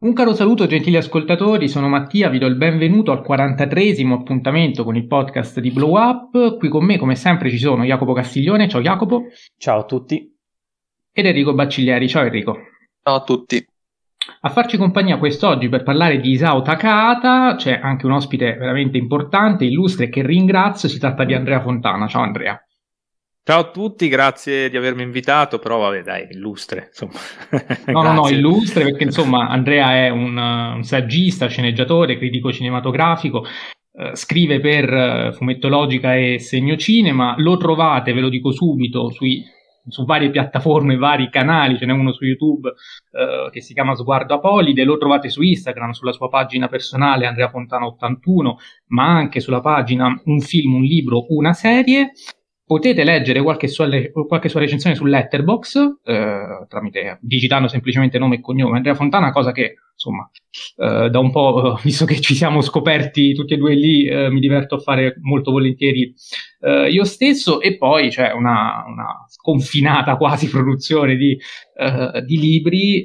Un caro saluto gentili ascoltatori, sono Mattia, vi do il benvenuto al 43 appuntamento con il podcast di Blow Up. Qui con me come sempre ci sono Jacopo Castiglione, ciao Jacopo. Ciao a tutti. Ed Enrico Bacciglieri, ciao Enrico. Ciao a tutti. A farci compagnia quest'oggi per parlare di Isao Takahata c'è anche un ospite veramente importante, illustre, che ringrazio, si tratta di Andrea Fontana. Ciao Andrea. Ciao a tutti, grazie di avermi invitato, però vabbè dai, illustre. Insomma. no, no, no, illustre perché insomma Andrea è un, un saggista, sceneggiatore, critico cinematografico, eh, scrive per uh, Fumettologica e Segno Cinema, lo trovate, ve lo dico subito, sui, su varie piattaforme, vari canali, ce n'è uno su YouTube uh, che si chiama Sguardo Apolide, lo trovate su Instagram, sulla sua pagina personale Andrea Fontana 81, ma anche sulla pagina Un film, un libro, una serie potete leggere qualche sua, qualche sua recensione su Letterbox eh, tramite digitando semplicemente nome e cognome Andrea Fontana, cosa che insomma eh, da un po', visto che ci siamo scoperti tutti e due lì, eh, mi diverto a fare molto volentieri eh, io stesso. E poi c'è una, una sconfinata quasi produzione di, eh, di libri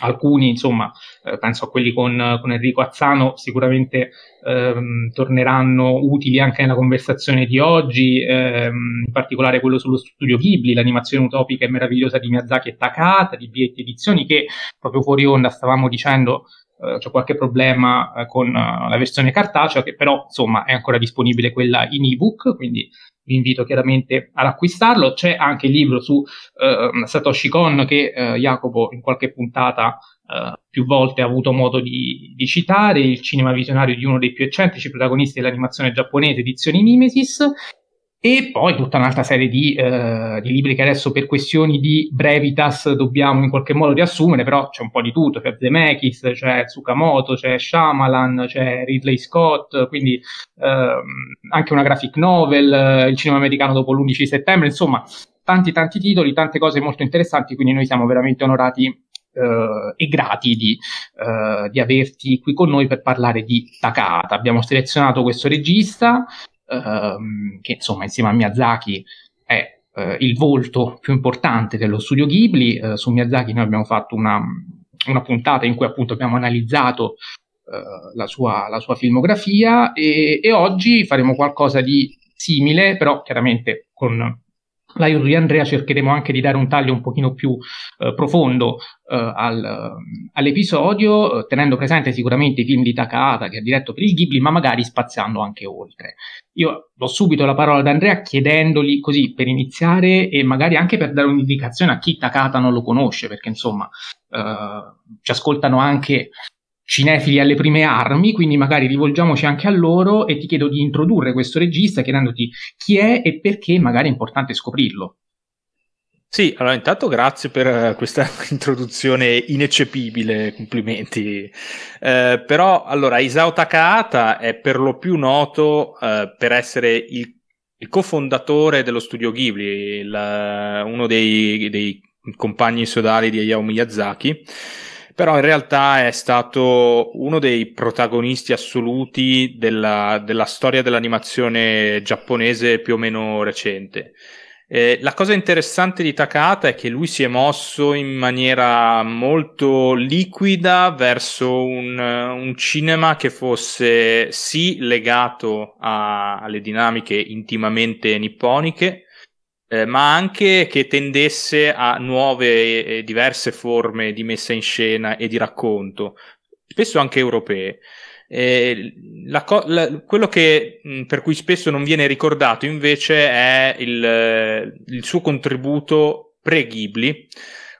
alcuni, insomma, eh, penso a quelli con, con Enrico Azzano, sicuramente ehm, torneranno utili anche nella conversazione di oggi, ehm, in particolare quello sullo studio Ghibli, l'animazione utopica e meravigliosa di Miyazaki e Takata, di Bietti Edizioni, che proprio fuori onda stavamo dicendo Uh, c'è qualche problema uh, con uh, la versione cartacea che però insomma è ancora disponibile quella in ebook quindi vi invito chiaramente ad acquistarlo. C'è anche il libro su uh, Satoshi Kon che uh, Jacopo in qualche puntata uh, più volte ha avuto modo di, di, citare, il cinema visionario di uno dei più eccentrici protagonisti dell'animazione giapponese, edizioni Mimesis, e poi tutta un'altra serie di, eh, di, libri che adesso per questioni di brevitas dobbiamo in qualche modo riassumere, però c'è un po' di tutto, c'è Zemeckis, c'è Tsukamoto, c'è Shyamalan, c'è Ridley Scott, quindi ehm, anche una graphic novel, il cinema americano dopo l'11 settembre, insomma tanti tanti titoli, tante cose molto interessanti, quindi noi siamo veramente onorati Uh, e grati di, uh, di, averti qui con noi per parlare di Takata. Abbiamo selezionato questo regista ehm, che insomma insieme a Miyazaki è eh, il volto più importante dello studio Ghibli. Eh, su Miyazaki noi abbiamo fatto una, una, puntata in cui appunto abbiamo analizzato eh, la sua, la, sua, filmografia e, e oggi faremo qualcosa di simile, però chiaramente con L'aiuto di Andrea cercheremo anche di dare un taglio un pochino più eh, profondo eh, al, all'episodio, eh, tenendo presente sicuramente i film di Takahata che ha diretto per il Ghibli, ma magari spaziando anche oltre. Io do subito la parola ad Andrea chiedendogli così per iniziare e magari anche per dare un'indicazione a chi Takahata non lo conosce, perché insomma eh, ci ascoltano anche cinefili alle prime armi, quindi magari rivolgiamoci anche a loro e ti chiedo di introdurre questo regista chiedendoti chi è e perché magari è importante scoprirlo. Sì, allora intanto grazie per eh, questa introduzione ineccepibile, complimenti. Eh, però allora Isao Takahata è per lo più noto eh, per essere il, il, cofondatore dello studio Ghibli, il, uno dei, dei compagni sodali di Hayao Miyazaki però in realtà è stato uno dei protagonisti assoluti della, della storia dell'animazione giapponese più o meno recente. Eh, la cosa interessante di Takahata è che lui si è mosso in maniera molto liquida verso un, un cinema che fosse sì legato a, alle dinamiche intimamente nipponiche, eh, ma anche che tendesse a nuove e diverse forme di messa in scena e di racconto, spesso anche europee. Eh, la co- la, quello che mh, per cui spesso non viene ricordato invece è il, il suo contributo pre-Ghibli.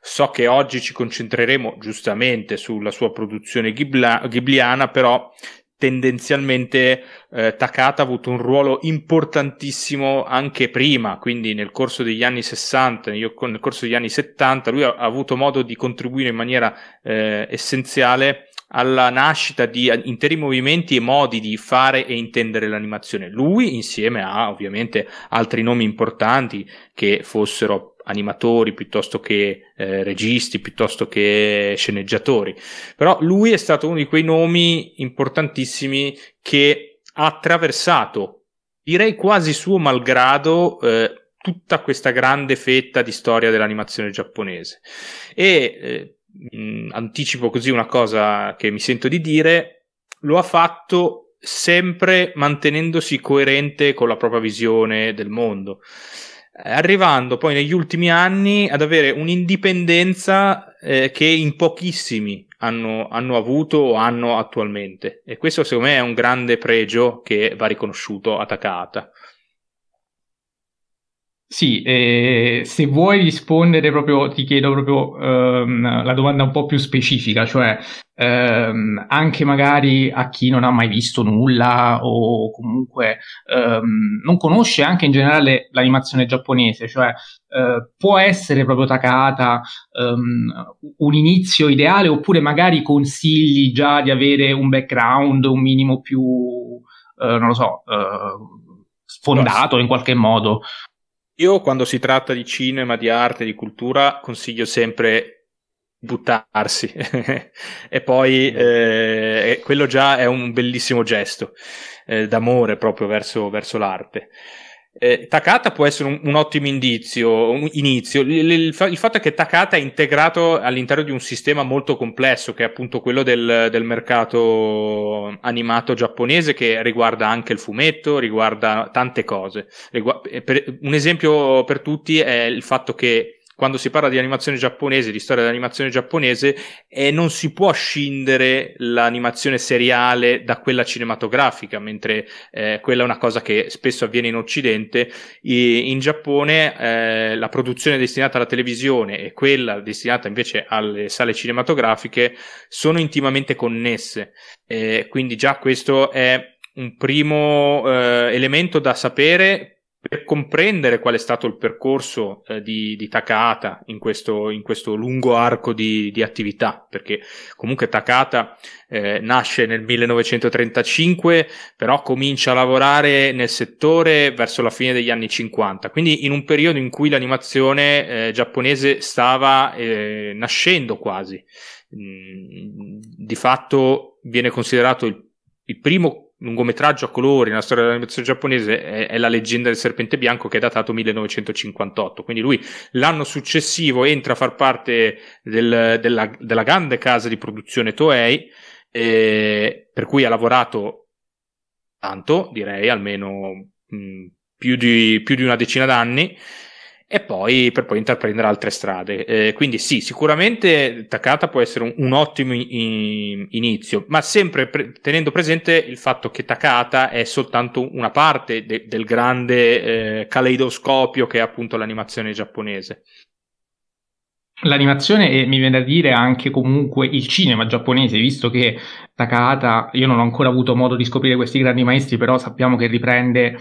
So che oggi ci concentreremo giustamente sulla sua produzione ghibla- ghibliana, però tendenzialmente eh, Takata ha avuto un ruolo importantissimo anche prima, quindi nel corso degli anni 60, io, nel corso degli anni 70, lui ha, ha avuto modo di contribuire in maniera eh, essenziale alla nascita di interi movimenti e modi di fare e intendere l'animazione. Lui, insieme a ovviamente altri nomi importanti che fossero animatori piuttosto che eh, registi, piuttosto che sceneggiatori. Però lui è stato uno di quei nomi importantissimi che ha attraversato, direi quasi suo malgrado, eh, tutta questa grande fetta di storia dell'animazione giapponese. E eh, anticipo così una cosa che mi sento di dire, lo ha fatto sempre mantenendosi coerente con la propria visione del mondo, arrivando poi negli ultimi anni ad avere un'indipendenza eh, che in pochissimi hanno, hanno, avuto o hanno attualmente. E questo secondo me è un grande pregio che va riconosciuto a Takahata. Sì, eh, se vuoi rispondere proprio, ti chiedo proprio ehm, la domanda un po' più specifica, cioè ehm, anche magari a chi non ha mai visto nulla o comunque ehm, non conosce anche in generale l'animazione giapponese, cioè eh, può essere proprio Takata ehm, un inizio ideale oppure magari consigli già di avere un background un minimo più, eh, non lo so, eh, sfondato in qualche modo. Io quando si tratta di cinema, di arte, di cultura, consiglio sempre buttarsi e poi eh, quello già è un bellissimo gesto eh, d'amore proprio verso, verso l'arte. Eh, Takata può essere un, un ottimo indizio, un inizio. Il, il, il, fatto è che Takata è integrato all'interno di un sistema molto complesso, che è appunto quello del, del mercato animato giapponese, che riguarda anche il fumetto, riguarda tante cose. Rigu- per, un esempio per tutti è il fatto che quando si parla di animazione giapponese, di storia dell'animazione giapponese, eh, non si può scindere l'animazione seriale da quella cinematografica, mentre eh, quella è una cosa che spesso avviene in Occidente. I, in Giappone eh, la produzione destinata alla televisione e quella destinata invece alle sale cinematografiche sono intimamente connesse. quindi già questo è un primo eh, elemento da sapere per comprendere qual è stato il percorso eh, di, di, Takahata in questo, in questo lungo arco di, di, attività, perché comunque Takahata eh, nasce nel 1935, però comincia a lavorare nel settore verso la fine degli anni 50, quindi in un periodo in cui l'animazione eh, giapponese stava eh, nascendo quasi. Mm, di fatto viene considerato il, il primo lungometraggio a colori nella storia dell'animazione giapponese è, è, La leggenda del serpente bianco che è datato 1958. Quindi lui l'anno successivo entra a far parte del, della, della, grande casa di produzione Toei, eh, per cui ha lavorato tanto, direi almeno mh, più, di, più di una decina d'anni e poi per poi intraprendere altre strade. Eh, quindi sì, sicuramente Takata può essere un, un ottimo in, inizio, ma sempre pre- tenendo presente il fatto che Takata è soltanto una parte de- del grande eh, caleidoscopio che è appunto l'animazione giapponese. L'animazione e mi viene da dire anche comunque il cinema giapponese, visto che Takahata, io non ho ancora avuto modo di scoprire questi grandi maestri, però sappiamo che riprende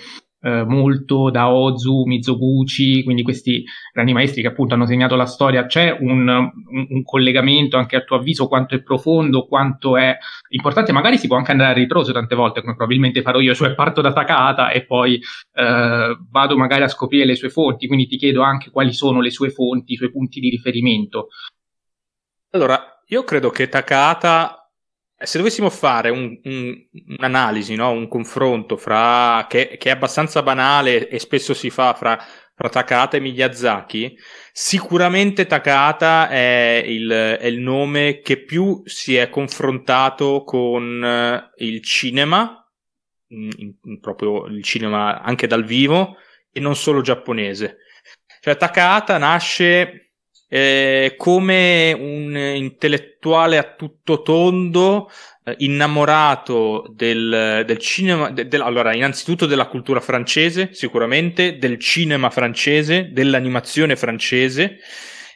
eh, molto da Ozu, Mizoguchi, quindi questi grandi maestri che appunto hanno segnato la storia. C'è un, un, un, collegamento anche a tuo avviso quanto è profondo, quanto è importante, magari si può anche andare a ritroso tante volte, come probabilmente farò io, cioè parto da Takata e poi eh, vado magari a scoprire le sue fonti, quindi ti chiedo anche quali sono le sue fonti, i suoi punti di riferimento. Allora, io credo che Takata se dovessimo fare un, un, un'analisi, no? un confronto fra, che, che, è abbastanza banale e spesso si fa fra, fra Takata e Miyazaki, sicuramente Takata è il, è il, nome che più si è confrontato con eh, il cinema, in, in, proprio il cinema anche dal vivo, e non solo giapponese. Cioè Takata nasce eh, come un intellettuale a tutto tondo, eh, innamorato del, del cinema, de, de, allora innanzitutto della cultura francese, sicuramente, del cinema francese, dell'animazione francese,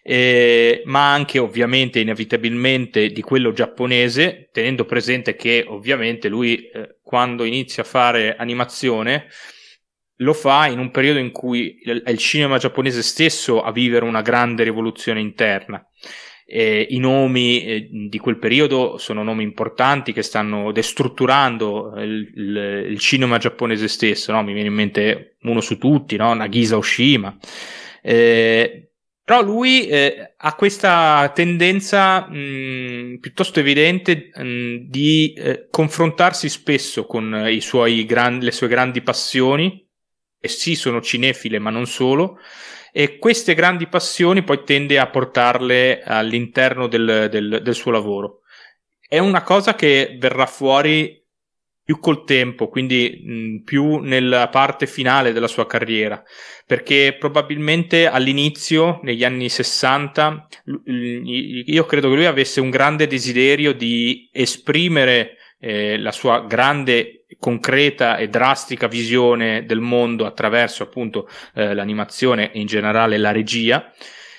eh, ma anche ovviamente inevitabilmente di quello giapponese, tenendo presente che ovviamente lui eh, quando inizia a fare animazione lo fa in un periodo in cui è il cinema giapponese stesso a vivere una grande rivoluzione interna. E I nomi eh, di quel periodo sono nomi importanti che stanno destrutturando il, il, il cinema giapponese stesso. No? Mi viene in mente uno su tutti, no? Nagisa Oshima. Eh, però lui eh, ha questa tendenza mh, piuttosto evidente mh, di eh, confrontarsi spesso con gran- le sue grandi passioni, e sì sono cinefile ma non solo, e queste grandi passioni poi tende a portarle all'interno del, del, del suo lavoro. È una cosa che verrà fuori più col tempo, quindi mh, più nella parte finale della sua carriera, perché probabilmente all'inizio, negli anni 60, io credo che lui avesse un grande desiderio di esprimere eh, la sua grande, concreta e drastica visione del mondo attraverso appunto eh, l'animazione e in generale la regia,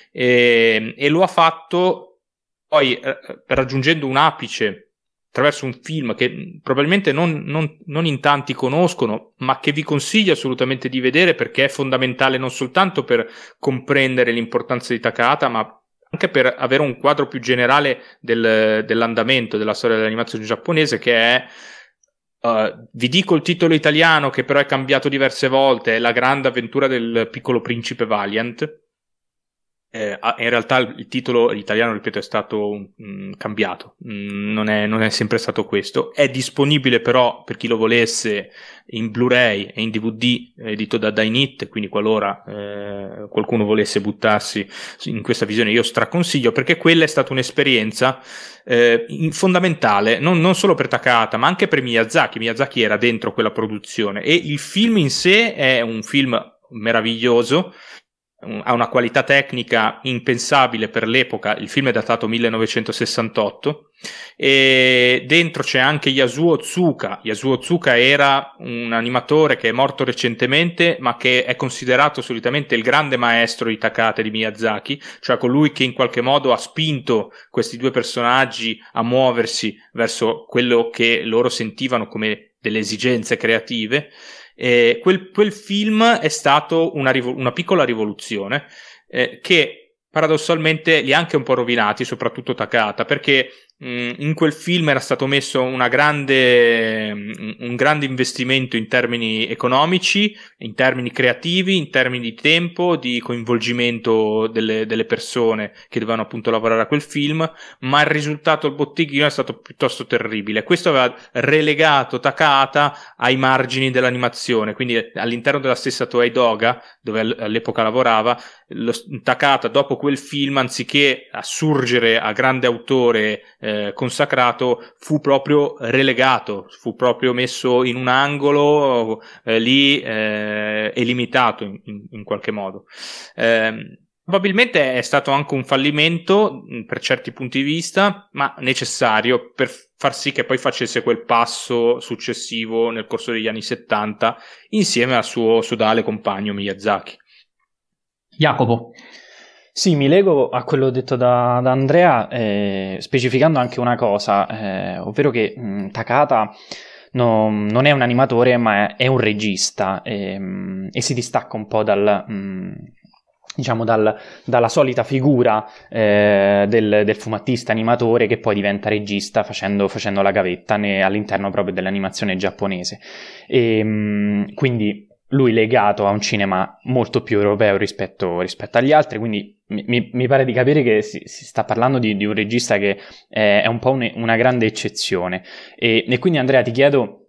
e, e lo ha fatto poi eh, raggiungendo un apice attraverso un film che probabilmente non, non, non, in tanti conoscono, ma che vi consiglio assolutamente di vedere perché è fondamentale non soltanto per comprendere l'importanza di Takahata, ma anche per avere un quadro più generale del, dell'andamento della storia dell'animazione giapponese che è Uh, vi dico il titolo italiano che però è cambiato diverse volte, è La grande avventura del piccolo principe Valiant, eh, in realtà il titolo italiano, ripeto, è stato mm, cambiato, mm, non, è, non, è, sempre stato questo. È disponibile però per chi lo volesse in Blu-ray e in DVD edito da Dynit, quindi qualora eh, qualcuno volesse buttarsi in questa visione io straconsiglio perché quella è stata un'esperienza eh, fondamentale, non, non, solo per Takata ma anche per Miyazaki. Miyazaki era dentro quella produzione e il film in sé è un film meraviglioso ha una qualità tecnica impensabile per l'epoca, il film è datato 1968 e dentro c'è anche Yasuo Tsuka. Yasuo Tsuka era un animatore che è morto recentemente ma che è considerato solitamente il grande maestro di Takata di Miyazaki, cioè colui che in qualche modo ha spinto questi due personaggi a muoversi verso quello che loro sentivano come delle esigenze creative eh, quel, quel, film è stato una, una piccola rivoluzione eh, che paradossalmente li ha anche un po' rovinati, soprattutto Takata, perché in quel film era stato messo grande, un grande investimento in termini economici, in termini creativi, in termini di tempo, di coinvolgimento delle, delle persone che dovevano appunto lavorare a quel film, ma il risultato al botteghino è stato piuttosto terribile. Questo aveva relegato Takata ai margini dell'animazione, quindi all'interno della stessa Toei Doga, dove all'epoca lavorava, lo, Takata dopo quel film, anziché assurgere a grande autore eh, consacrato, fu proprio relegato, fu proprio messo in un angolo eh, lì eh, e limitato in, in, in qualche modo. Ehm, probabilmente è stato anche un fallimento mm, per certi punti di vista, ma necessario per far sì che poi facesse quel passo successivo nel corso degli anni 70 insieme al suo sodale compagno Miyazaki. Jacopo. Sì, mi lego a quello detto da, da Andrea, eh, specificando anche una cosa, eh, ovvero che mh, Takata no, non è un animatore, ma è, è un regista e, mh, e, si distacca un po' dal, mh, diciamo dal, dalla solita figura eh, del, del, fumattista animatore che poi diventa regista facendo, facendo la gavetta ne, all'interno proprio dell'animazione giapponese. E, quindi lui legato a un cinema molto più europeo rispetto, rispetto agli altri, quindi mi, mi, pare di capire che si, si sta parlando di, di, un regista che è, è un po' un, una grande eccezione. E, e, quindi Andrea ti chiedo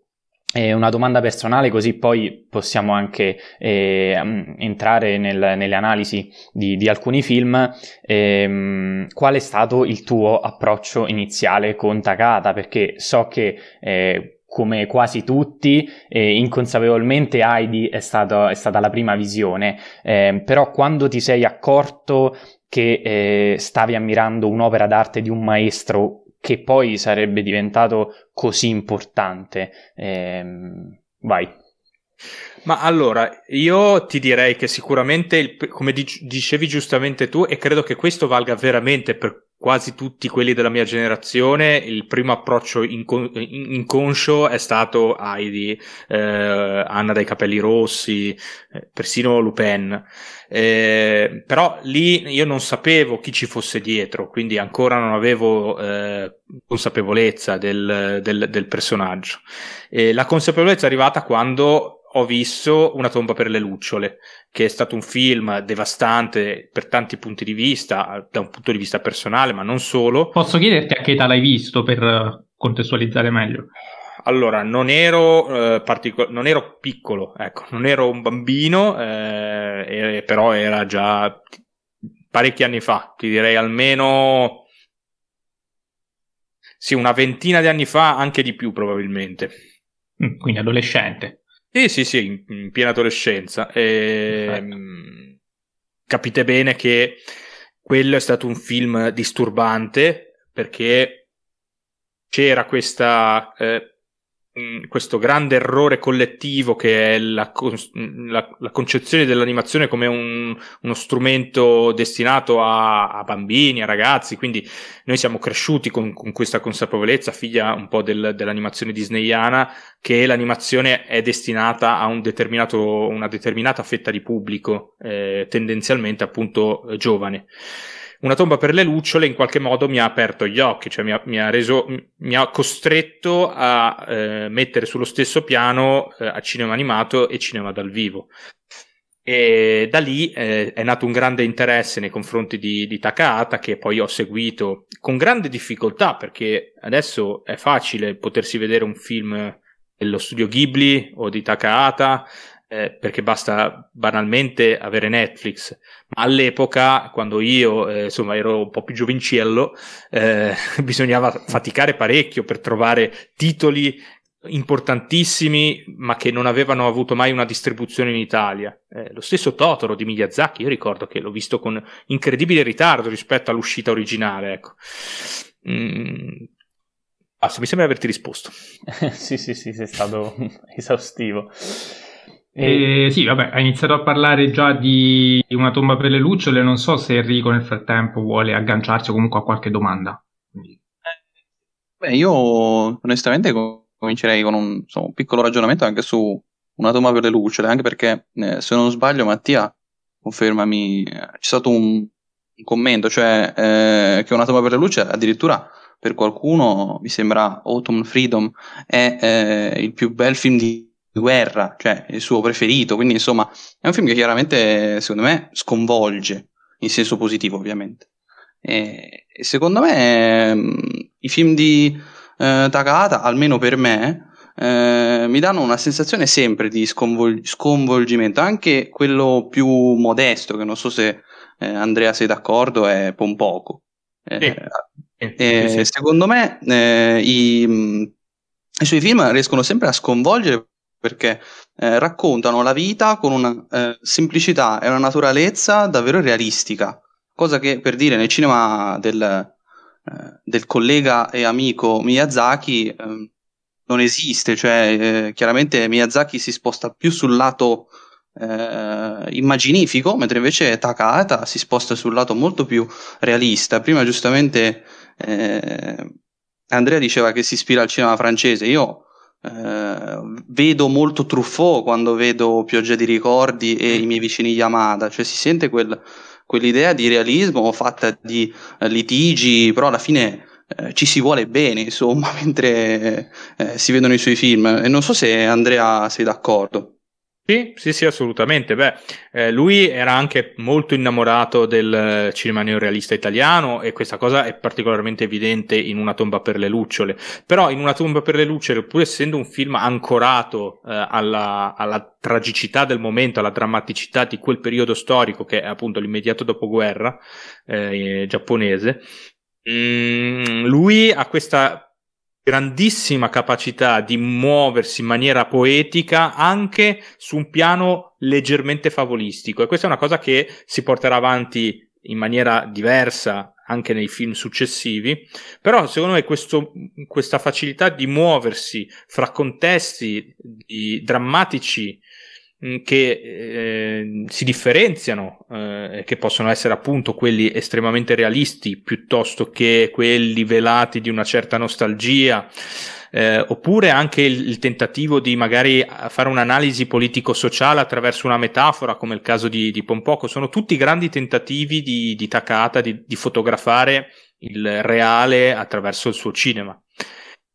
eh, una domanda personale così poi possiamo anche eh, entrare nel, nelle analisi di, di alcuni film. Eh, qual è stato il tuo approccio iniziale con Takata? Perché so che eh, come quasi tutti, eh, inconsapevolmente Heidi è, stato, è, stata la prima visione, eh, però quando ti sei accorto che eh, stavi ammirando un'opera d'arte di un maestro che poi sarebbe diventato così importante, ehm, vai. Ma allora, io ti direi che sicuramente, il, come dicevi giustamente tu, e credo che questo valga veramente per quasi tutti quelli della mia generazione, il primo approccio inco- inconscio è stato Heidi, eh, Anna dai capelli rossi, eh, persino Lupin. Eh, però lì io non sapevo chi ci fosse dietro, quindi ancora non avevo eh, consapevolezza del, del, del personaggio. la consapevolezza è arrivata quando ho visto Una tomba per le lucciole, che è stato un film devastante per tanti punti di vista, da un punto di vista personale, ma non solo. Posso chiederti a che età l'hai visto per contestualizzare meglio? allora, non ero, eh, partico- non ero piccolo, ecco, non ero un bambino, eh, però era già parecchi anni fa, ti direi almeno sì, una ventina di anni fa, anche di più probabilmente. Mm, quindi adolescente. Sì, sì, sì, in, in piena adolescenza. E, ehm, capite bene che quello è stato un film disturbante perché c'era questa eh, questo grande errore collettivo che è la, la, la concezione dell'animazione come un, uno strumento destinato a, a, bambini, a ragazzi, quindi noi siamo cresciuti con, con questa consapevolezza, figlia un po' del, dell'animazione disneyana, che l'animazione è destinata a un una determinata fetta di pubblico, eh, tendenzialmente appunto eh, giovane. Una tomba per le lucciole in qualche modo mi ha aperto gli occhi, cioè mi ha, mi ha, reso, mi ha costretto a eh, mettere sullo stesso piano eh, a cinema animato e cinema dal vivo. E da lì eh, è nato un grande interesse nei confronti di, di Takahata che poi ho seguito con grande difficoltà perché adesso è facile potersi vedere un film dello studio Ghibli o di Takahata eh, perché basta banalmente avere Netflix. Ma all'epoca, quando io eh, insomma ero un po' più giovincello, eh, bisognava faticare parecchio per trovare titoli importantissimi ma che non avevano avuto mai una distribuzione in Italia. Eh, lo stesso Totoro di Miyazaki, io ricordo che l'ho visto con incredibile ritardo rispetto all'uscita originale. Ecco. Mm. Basta, mi sembra averti risposto. sì, sì, sì, sei stato esaustivo. E, sì, vabbè, ha iniziato a parlare già di una tomba per le lucciole, non so se Enrico nel frattempo vuole agganciarsi comunque a qualche domanda. Beh, io onestamente comincerei con un, insomma, un, piccolo ragionamento anche su una tomba per le lucciole, anche perché eh, se non sbaglio Mattia, confermami, eh, c'è stato un, un commento, cioè eh, che una tomba per le lucciole addirittura per qualcuno, mi sembra Autumn Freedom, è eh, il più bel film di guerra, cioè il suo preferito, quindi insomma è un film che chiaramente secondo me sconvolge, in senso positivo ovviamente. E, e secondo me mh, i film di eh, Takahata, almeno per me, eh, mi danno una sensazione sempre di sconvol- sconvolgimento, anche quello più modesto, che non so se eh, Andrea sei d'accordo, è Pompoco. Eh, sì. Sì. Secondo me eh, i, mh, i suoi film riescono sempre a sconvolgere perché eh, raccontano la vita con una eh, semplicità e una naturalezza davvero realistica, cosa che per dire nel cinema del, eh, del collega e amico Miyazaki ehm, non esiste, cioè eh, chiaramente Miyazaki si sposta più sul lato eh, immaginifico, mentre invece Takahata si sposta sul lato molto più realista. Prima giustamente eh, Andrea diceva che si ispira al cinema francese, io eh, vedo molto Truffaut quando vedo Pioggia di ricordi e i miei vicini Yamada, cioè si sente quel, quell'idea di realismo fatta di eh, litigi, però alla fine eh, ci si vuole bene, insomma, mentre eh, si vedono i suoi film. E non so se Andrea sei d'accordo. Sì, sì, sì, assolutamente. Beh, eh, lui era anche molto innamorato del cinema neorealista italiano e questa cosa è particolarmente evidente in Una tomba per le lucciole. Però in Una tomba per le lucciole, pur essendo un film ancorato eh, alla, alla, tragicità del momento, alla drammaticità di quel periodo storico che è appunto l'immediato dopoguerra eh, giapponese, mh, mm, lui ha questa grandissima capacità di muoversi in maniera poetica anche su un piano leggermente favolistico. E questa è una cosa che si porterà avanti in maniera diversa anche nei film successivi, però secondo me questo, questa facilità di muoversi fra contesti di, drammatici Mm, che eh, si differenziano, eh, che possono essere appunto quelli estremamente realisti piuttosto che quelli velati di una certa nostalgia. Eh, oppure anche il, il, tentativo di magari fare un'analisi politico-sociale attraverso una metafora, come il caso di, di Pompoco, sono tutti grandi tentativi di, di Takata di, di fotografare il reale attraverso il suo cinema.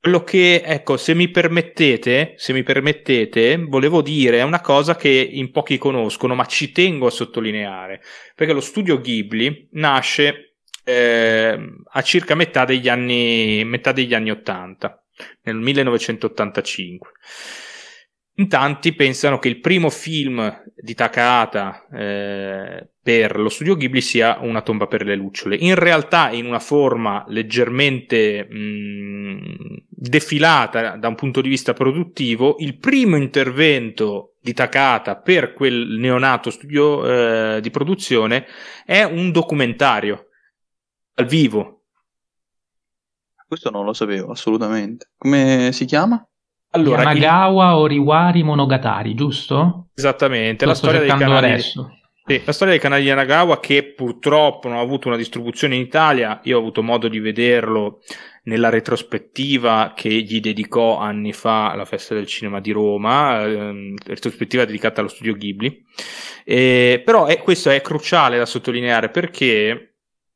Quello che, ecco, se mi permettete, se mi permettete, volevo dire è una cosa che in pochi conoscono, ma ci tengo a sottolineare, perché lo studio Ghibli nasce eh, a circa metà degli anni, metà degli anni 80. nel 1985. In tanti pensano che il primo film di Takahata eh, per lo studio Ghibli sia Una tomba per le lucciole. In realtà, in una forma leggermente mh, defilata da un punto di vista produttivo, il primo intervento di Takahata per quel neonato studio eh, di produzione è un documentario al vivo. Questo non lo sapevo assolutamente. Come si chiama? Allora, Yanagawa il... Oriwari Monogatari, giusto? Esattamente, la storia, canali, sì, la storia, dei canali, di Yanagawa che purtroppo non ha avuto una distribuzione in Italia, io ho avuto modo di vederlo nella retrospettiva che gli dedicò anni fa alla Festa del Cinema di Roma, ehm, retrospettiva dedicata allo studio Ghibli. Eh, però è, questo è cruciale da sottolineare perché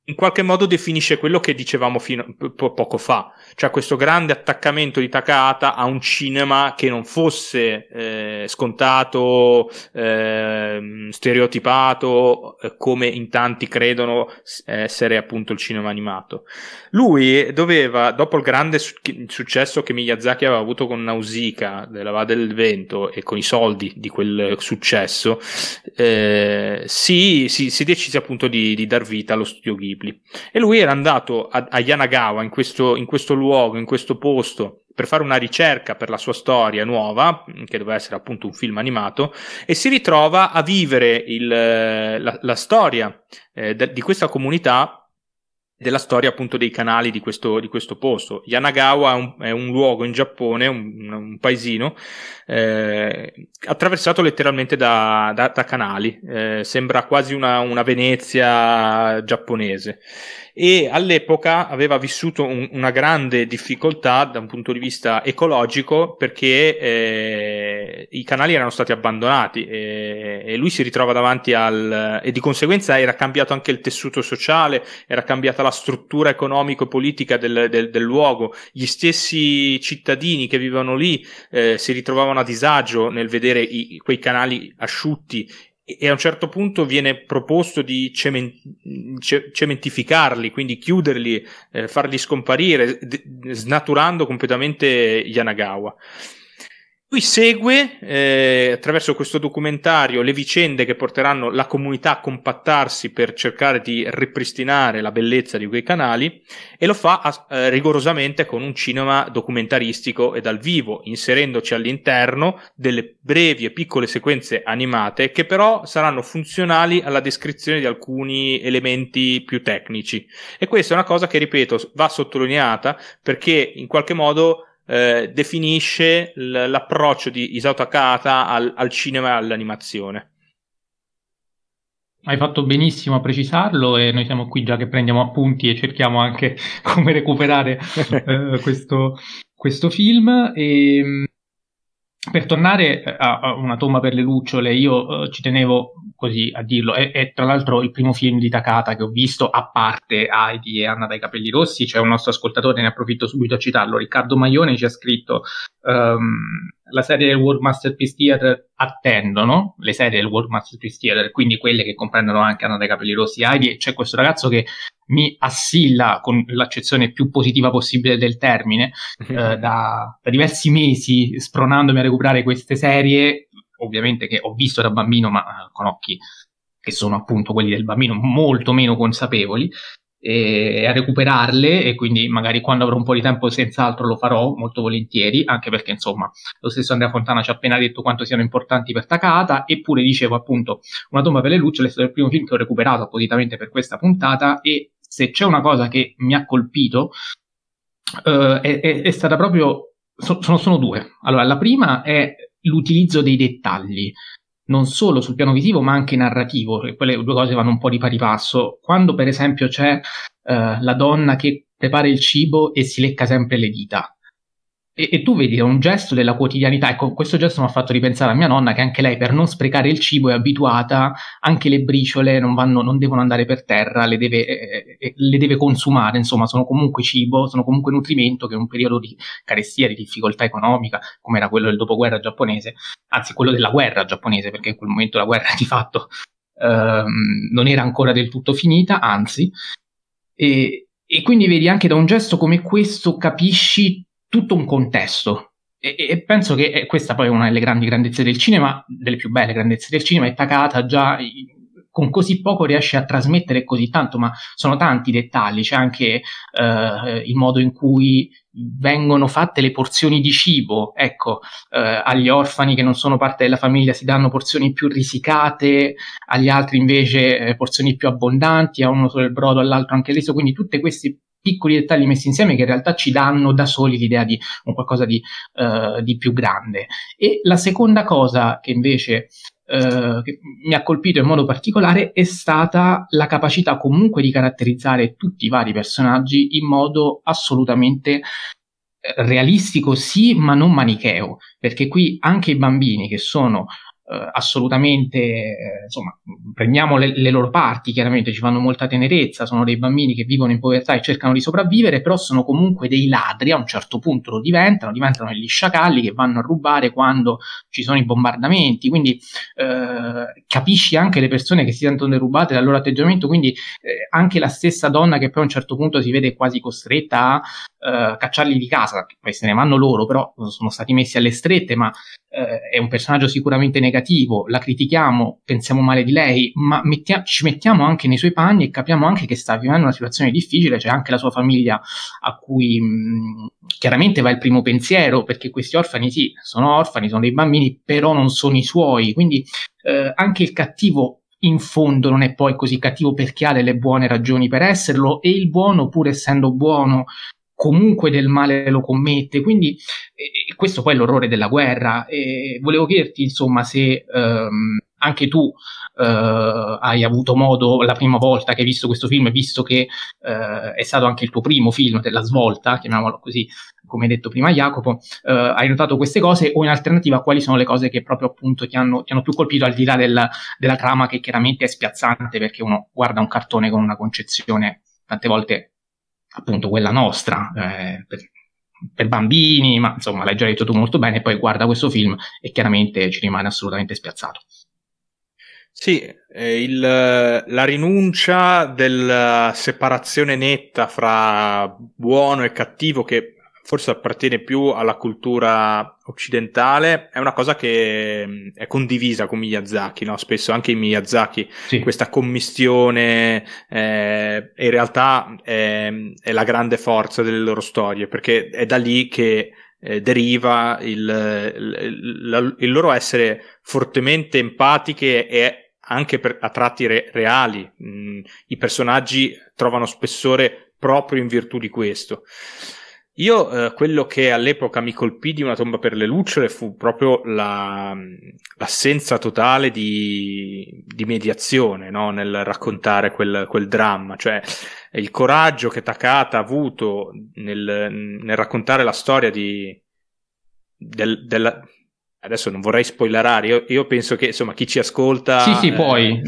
in qualche modo definisce quello che dicevamo fino, po- poco fa, cioè questo grande attaccamento di Takahata a un cinema che non fosse eh, scontato, eh, stereotipato, come in tanti credono essere appunto il cinema animato. Lui doveva, dopo il grande su- successo che Miyazaki aveva avuto con Nausicaa della Va del Vento e con i soldi di quel successo, eh, si, si, si decise appunto di, di dar vita allo studio Ghibli Ghibli. E lui era andato a, a Yanagawa, in questo, in questo luogo, in questo posto, per fare una ricerca per la sua storia nuova, che doveva essere appunto un film animato, e si ritrova a vivere il, la, la, storia eh, de, di questa comunità della storia appunto dei canali di questo, di questo posto. Yanagawa è un, è un, luogo in Giappone, un, un paesino, eh, attraversato letteralmente da, da, da canali, eh, sembra quasi una, una Venezia giapponese e all'epoca aveva vissuto un, una grande difficoltà da un punto di vista ecologico perché eh, i canali erano stati abbandonati e, e, lui si ritrova davanti al e di conseguenza era cambiato anche il tessuto sociale, era cambiata la struttura economico-politica del, del, del luogo, gli stessi cittadini che vivevano lì eh, si ritrovavano a disagio nel vedere i, quei canali asciutti e a un certo punto viene proposto di cementificarli, quindi chiuderli, eh, farli scomparire, d- snaturando completamente Yanagawa. Lui segue eh, attraverso questo documentario le vicende che porteranno la comunità a compattarsi per cercare di ripristinare la bellezza di quei canali e lo fa eh, rigorosamente con un cinema documentaristico e dal vivo, inserendoci all'interno delle brevi e piccole sequenze animate che però saranno funzionali alla descrizione di alcuni elementi più tecnici. E questa è una cosa che, ripeto, va sottolineata perché in qualche modo eh, definisce l- l'approccio di Isao Takata al, al cinema e all'animazione. Hai fatto benissimo a precisarlo e noi siamo qui già che prendiamo appunti e cerchiamo anche come recuperare eh, questo, questo, film. E, ehm, per tornare a, a, Una tomba per le lucciole, io eh, ci tenevo così a dirlo, è, è, tra l'altro il primo film di Takata che ho visto, a parte Heidi e Anna dai capelli rossi, c'è un nostro ascoltatore, ne approfitto subito a citarlo, Riccardo Maione ci ha scritto um, la serie del World Masterpiece Theater attendono, le serie del World Masterpiece Theater, quindi quelle che comprendono anche Anna dai capelli rossi e Heidi, e c'è questo ragazzo che mi assilla con l'accezione più positiva possibile del termine eh, da, da diversi mesi spronandomi a recuperare queste serie. Ovviamente che ho visto da bambino, ma eh, con occhi che sono appunto quelli del bambino molto meno consapevoli, e a recuperarle e quindi magari quando avrò un po' di tempo senz'altro lo farò molto volentieri, anche perché insomma lo stesso Andrea Fontana ci ha appena detto quanto siano importanti per Takata, eppure dicevo appunto Una tomba per le lucciole è stato il primo film che ho recuperato appositamente per questa puntata e se c'è una cosa che mi ha colpito uh, è, è, stata proprio so, sono, sono due. Allora, la prima è l'utilizzo dei dettagli, non solo sul piano visivo ma anche narrativo, perché quelle due cose vanno un po' di pari passo. Quando per esempio c'è uh, la donna che prepara il cibo e si lecca sempre le dita, e, e, tu vedi, è un gesto della quotidianità. Ecco, questo gesto mi ha fatto ripensare a mia nonna, che anche lei, per non sprecare il cibo, è abituata, anche le briciole non, vanno, non devono andare per terra, le deve, eh, eh, le deve, consumare, insomma, sono comunque cibo, sono comunque nutrimento che in un periodo di carestia, di difficoltà economica, come era quello del dopoguerra giapponese, anzi quello della guerra giapponese, perché in quel momento la guerra di fatto ehm, non era ancora del tutto finita, anzi. E, e quindi vedi anche da un gesto come questo capisci tutto un contesto. E, e, penso che questa poi è una delle grandi grandezze del cinema, delle più belle grandezze del cinema, è Takata già con così poco riesce a trasmettere così tanto, ma sono tanti dettagli, c'è anche eh, il modo in cui vengono fatte le porzioni di cibo, ecco, eh, agli orfani che non sono parte della famiglia si danno porzioni più risicate, agli altri invece eh, porzioni più abbondanti, a uno solo il brodo, all'altro anche il quindi tutti questi piccoli dettagli messi insieme che in realtà ci danno da soli l'idea di un qualcosa di, uh, di più grande. E la seconda cosa che invece uh, che mi ha colpito in modo particolare è stata la capacità comunque di caratterizzare tutti i vari personaggi in modo assolutamente eh, realistico sì, ma non manicheo, perché qui anche i bambini che sono eh, assolutamente, eh, insomma, prendiamo le, le, loro parti, chiaramente ci fanno molta tenerezza, sono dei bambini che vivono in povertà e cercano di sopravvivere, però sono comunque dei ladri, a un certo punto lo diventano, diventano degli sciacalli che vanno a rubare quando ci sono i bombardamenti, quindi eh, capisci anche le persone che si sentono derubate dal loro atteggiamento, quindi eh, anche la stessa donna che poi a un certo punto si vede quasi costretta a uh, cacciarli di casa, poi se ne vanno loro, però sono stati messi alle strette, ma uh, è un personaggio sicuramente negativo, la critichiamo, pensiamo male di lei, ma mettia- ci mettiamo anche nei suoi panni e capiamo anche che sta vivendo una situazione difficile, c'è anche la sua famiglia a cui mh, chiaramente va il primo pensiero, perché questi orfani sì, sono orfani, sono dei bambini, però non sono i suoi, quindi uh, anche il cattivo in fondo non è poi così cattivo perché ha delle buone ragioni per esserlo e il buono, pur essendo buono, comunque del male lo commette. Quindi eh, questo poi è l'orrore della guerra. E volevo chiederti, insomma, se ehm, anche tu eh, hai avuto modo la prima volta che hai visto questo film, visto che eh, è stato anche il tuo primo film della svolta, chiamiamolo così, come detto prima Jacopo, eh, hai notato queste cose o in alternativa quali sono le cose che proprio appunto ti hanno, ti hanno più colpito al di là del, della trama che chiaramente è spiazzante perché uno guarda un cartone con una concezione tante volte appunto quella nostra, eh, per, per, bambini, ma insomma l'hai già detto tu molto bene, poi guarda questo film e chiaramente ci rimane assolutamente spiazzato. Sì, eh, il, la rinuncia della separazione netta fra buono e cattivo che forse appartiene più alla cultura occidentale, è una cosa che è condivisa con Miyazaki, no? spesso anche in Miyazaki sì. questa commistione eh, in realtà è, è, la grande forza delle loro storie, perché è da lì che eh, deriva il, il, il, loro essere fortemente empatiche e anche per, a tratti re, reali. Mm, I personaggi trovano spessore proprio in virtù di questo. Io eh, quello che all'epoca mi colpì di una tomba per le lucciole fu proprio la, l'assenza totale di, di mediazione no? nel raccontare quel, quel, dramma, cioè il coraggio che Takata ha avuto nel, nel raccontare la storia di, del, della, adesso non vorrei spoilerare, io, io, penso che insomma chi ci ascolta... Sì, sì, eh, poi...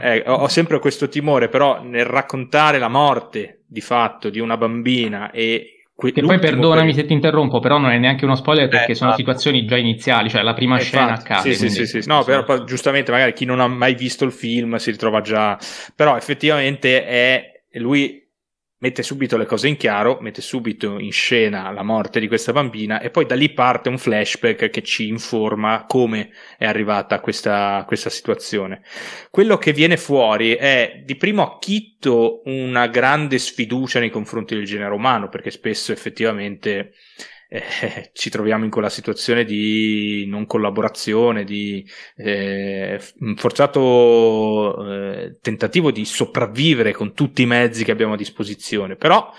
Eh, ho, ho, sempre questo timore, però nel raccontare la morte di fatto di una bambina e Que- che poi perdonami per... se ti interrompo, però non è neanche uno spoiler perché eh, sono esatto. situazioni già iniziali, cioè la prima eh, scena accade. Sì, quindi... sì, sì, No, però giustamente magari chi non ha mai visto il film si ritrova già... Però effettivamente è... Lui mette subito le cose in chiaro, mette subito in scena la morte di questa bambina e poi da lì parte un flashback che ci informa come è arrivata questa, questa situazione. Quello che viene fuori è di primo acchitto una grande sfiducia nei confronti del genere umano, perché spesso effettivamente eh, ci troviamo in quella situazione di non collaborazione, di eh, forzato eh, tentativo di sopravvivere con tutti i mezzi che abbiamo a disposizione, però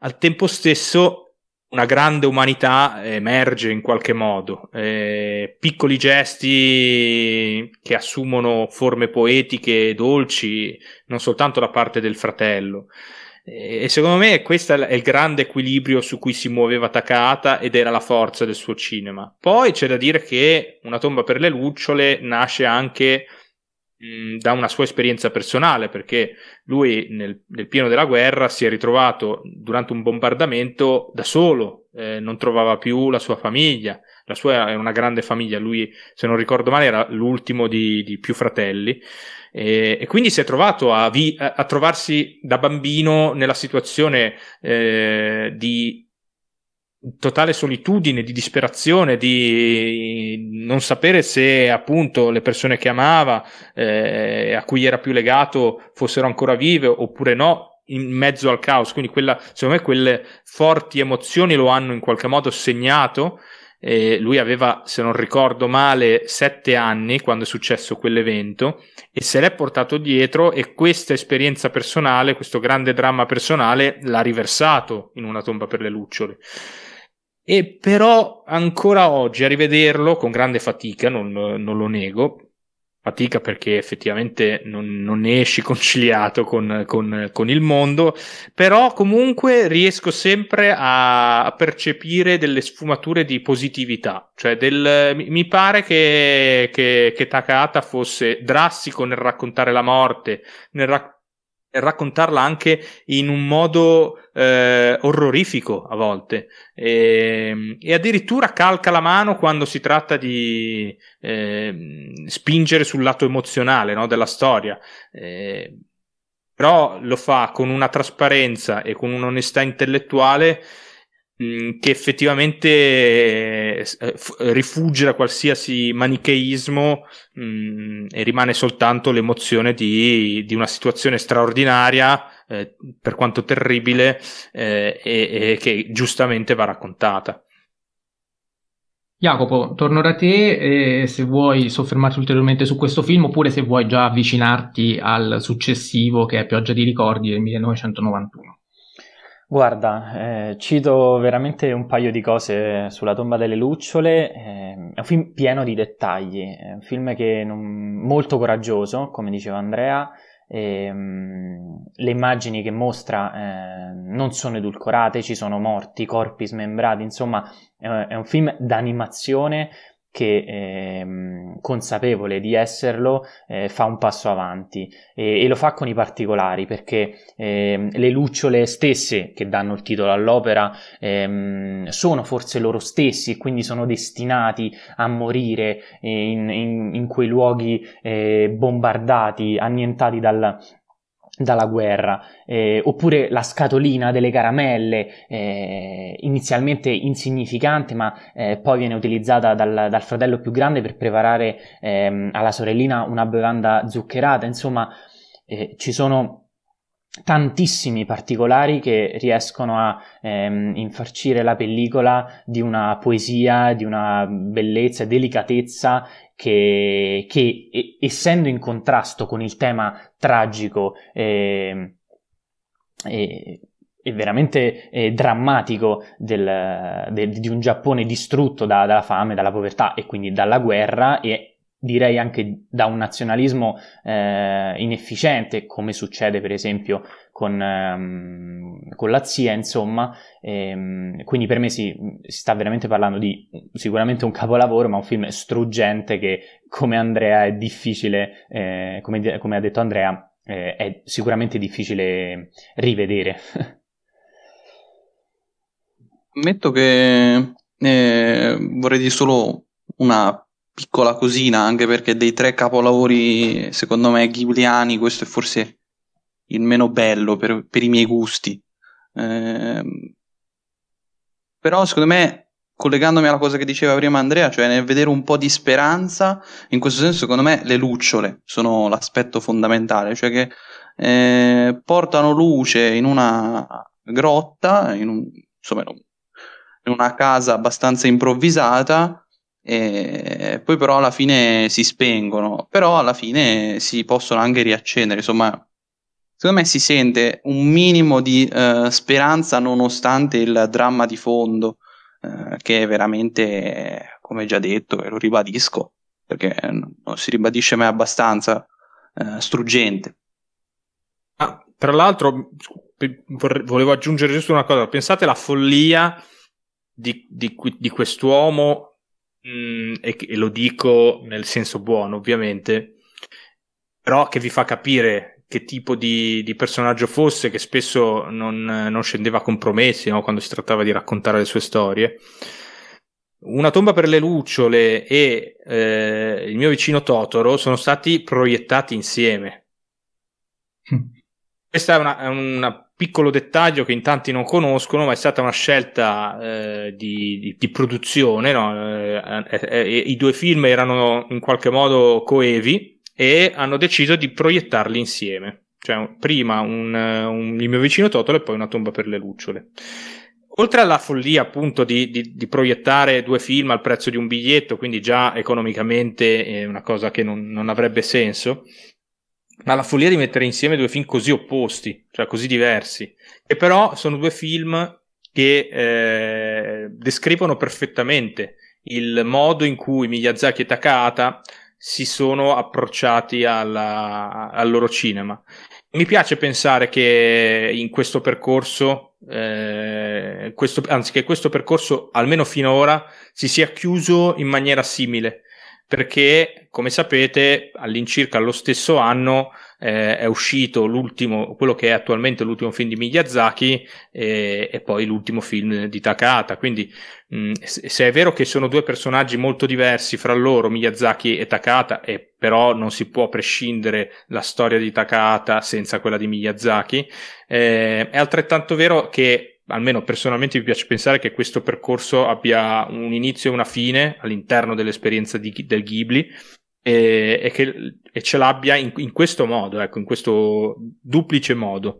al tempo stesso una grande umanità emerge in qualche modo, eh, piccoli gesti che assumono forme poetiche e dolci, non soltanto da parte del fratello. E secondo me questo è il grande equilibrio su cui si muoveva Takahata ed era la forza del suo cinema. Poi c'è da dire che Una tomba per le lucciole nasce anche mh, da una sua esperienza personale, perché lui nel, nel, pieno della guerra si è ritrovato durante un bombardamento da solo, eh, non trovava più la sua famiglia. La sua è una grande famiglia, lui, se non ricordo male, era l'ultimo di, di più fratelli. E, e, quindi si è trovato a, vi, a, trovarsi da bambino nella situazione eh, di totale solitudine, di disperazione, di non sapere se appunto le persone che amava, eh, a cui era più legato, fossero ancora vive oppure no, in mezzo al caos. Quindi quella, secondo me quelle forti emozioni lo hanno in qualche modo segnato. Eh, lui aveva, se non ricordo male, sette anni quando è successo quell'evento e se l'è portato dietro e questa esperienza personale, questo grande dramma personale, l'ha riversato in una tomba per le lucciole. E però ancora oggi a rivederlo con grande fatica, non, non lo nego, fatica perché effettivamente non, non ne esci conciliato con, con, con, il mondo, però comunque riesco sempre a, percepire delle sfumature di positività, cioè del, mi pare che, che, che Takata fosse drastico nel raccontare la morte, nel raccontare raccontarla anche in un modo eh, orrorifico a volte e, ehm, e, addirittura calca la mano quando si tratta di eh, spingere sul lato emozionale no, della storia. Eh, però lo fa con una trasparenza e con un'onestà intellettuale che effettivamente eh, rifugge da qualsiasi manicheismo mh, mm, e rimane soltanto l'emozione di, di una situazione straordinaria, eh, per quanto terribile, eh, e, e, che giustamente va raccontata. Jacopo, torno da te eh, se vuoi soffermarti ulteriormente su questo film oppure se vuoi già avvicinarti al successivo che è Pioggia di ricordi del 1991. Guarda, eh, cito veramente un paio di cose sulla tomba delle lucciole. Eh, è un film pieno di dettagli, è un film che non, molto coraggioso, come diceva Andrea. E, um, le immagini che mostra eh, non sono edulcorate, ci sono morti, corpi smembrati, insomma, è, è un film d'animazione che ehm, consapevole di esserlo eh, fa un passo avanti e, e, lo fa con i particolari perché ehm, le lucciole stesse che danno il titolo all'opera ehm, sono forse loro stessi e quindi sono destinati a morire in, in, in quei luoghi eh, bombardati, annientati dal, dalla guerra, eh, oppure la scatolina delle caramelle, eh, inizialmente insignificante, ma eh, poi viene utilizzata dal, dal, fratello più grande per preparare ehm, alla sorellina una bevanda zuccherata. Insomma, eh, ci sono tantissimi particolari che riescono a ehm, infarcire la pellicola di una poesia, di una bellezza e delicatezza che, che essendo in contrasto con il tema tragico e, e, e veramente eh, drammatico del, de, di un Giappone distrutto da, dalla fame, dalla povertà e quindi dalla guerra e direi anche da un nazionalismo eh, inefficiente, come succede per esempio con, ehm, con la zia, insomma, ehm, quindi per me si, si, sta veramente parlando di sicuramente un capolavoro, ma un film struggente che come Andrea è difficile, eh, come, come, ha detto Andrea, eh, è sicuramente difficile rivedere. Ammetto che eh, vorrei dire solo una piccola cosina, anche perché dei tre capolavori, secondo me, ghibliani, questo è forse il meno bello per, per i miei gusti. Eh, però, secondo me, collegandomi alla cosa che diceva prima Andrea, cioè nel vedere un po' di speranza, in questo senso, secondo me, le lucciole sono l'aspetto fondamentale, cioè che eh, portano luce in una grotta, in, un, insomma, in una casa abbastanza improvvisata e poi però alla fine si spengono, però alla fine si possono anche riaccendere, insomma, secondo me si sente un minimo di uh, speranza nonostante il dramma di fondo, uh, che è veramente, come già detto, e lo ribadisco, perché non si ribadisce mai abbastanza, uh, struggente. Ah, tra l'altro, volevo aggiungere giusto una cosa, pensate alla follia di, di, di quest'uomo Mm, e, e lo dico nel senso buono ovviamente, però che vi fa capire che tipo di, di personaggio fosse, che spesso non, non scendeva a compromessi no? quando si trattava di raccontare le sue storie. Una tomba per le lucciole e eh, il mio vicino Totoro sono stati proiettati insieme. Questa è una, è una piccolo dettaglio che in tanti non conoscono, ma è stata una scelta eh, di, di, di, produzione. No? Eh, eh, eh, I due film erano in qualche modo coevi e hanno deciso di proiettarli insieme. Cioè, prima un, un, Il mio vicino Totolo e poi una tomba per le lucciole. Oltre alla follia appunto di, di, proiettare due film al prezzo di un biglietto, quindi già economicamente è una cosa che non, non avrebbe senso, ma la follia di mettere insieme due film così opposti, cioè così diversi, che però sono due film che eh, descrivono perfettamente il modo in cui Miyazaki e Takahata si sono approcciati alla, al loro cinema. Mi piace pensare che in questo percorso, eh, questo, anzi che questo percorso almeno finora si sia chiuso in maniera simile, perché come sapete all'incirca allo stesso anno eh, è uscito l'ultimo, quello che è attualmente l'ultimo film di Miyazaki e, e poi l'ultimo film di Takahata. Quindi, mh, se è vero che sono due personaggi molto diversi fra loro, Miyazaki e Takahata, e però non si può prescindere la storia di Takahata senza quella di Miyazaki, eh, è altrettanto vero che almeno personalmente mi piace pensare che questo percorso abbia un inizio e una fine all'interno dell'esperienza di, del Ghibli e, e che e ce l'abbia in, in, questo modo, ecco, in questo duplice modo.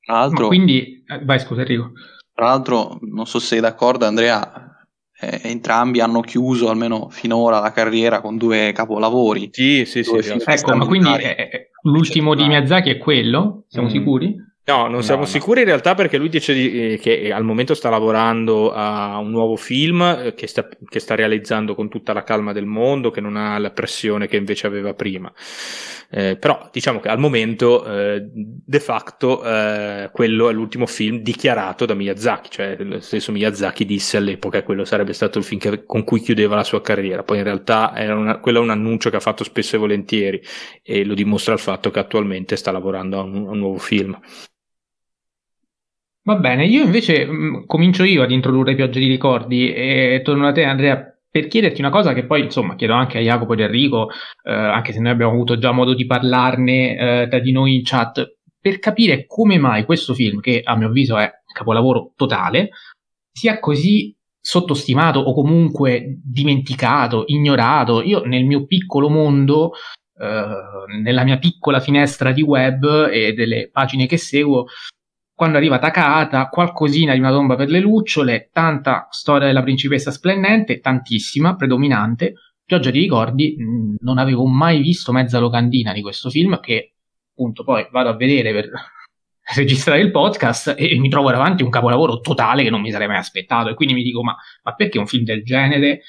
Tra l'altro, Ma quindi, eh, vai scusa Enrico. Tra l'altro, non so se sei d'accordo Andrea, eh, entrambi hanno chiuso almeno finora la carriera con due capolavori. Sì, sì, sì. sì ecco, ma quindi eh, l'ultimo di Miyazaki è quello? Siamo mm. sicuri? No, non siamo no, sicuri in realtà perché lui dice di, eh, che al momento sta lavorando a un nuovo film eh, che sta, che sta, realizzando con tutta la calma del mondo, che non ha la pressione che invece aveva prima. Eh, però diciamo che al momento eh, de facto eh, quello è l'ultimo film dichiarato da Miyazaki, cioè lo stesso Miyazaki disse all'epoca che quello sarebbe stato il film che, con cui chiudeva la sua carriera. Poi in realtà era una, quello è un annuncio che ha fatto spesso e volentieri e lo dimostra il fatto che attualmente sta lavorando a un, a un nuovo film. Va bene, io invece mh, mm, comincio io ad introdurre piogge di ricordi e torno a te Andrea per chiederti una cosa che poi insomma chiedo anche a Jacopo ed Enrico, eh, anche se noi abbiamo avuto già modo di parlarne eh, da di noi in chat, per capire come mai questo film, che a mio avviso è capolavoro totale, sia così sottostimato o comunque dimenticato, ignorato. Io nel mio piccolo mondo, eh, nella mia piccola finestra di web e delle pagine che seguo, quando arriva Takahata, qualcosina di una tomba per le lucciole, tanta storia della principessa splendente, tantissima, predominante. Pioggia di ricordi, mh, non avevo mai visto mezza locandina di questo film che appunto poi vado a vedere per registrare il podcast e mi trovo davanti un capolavoro totale che non mi sarei mai aspettato e quindi mi dico ma, ma perché un film del genere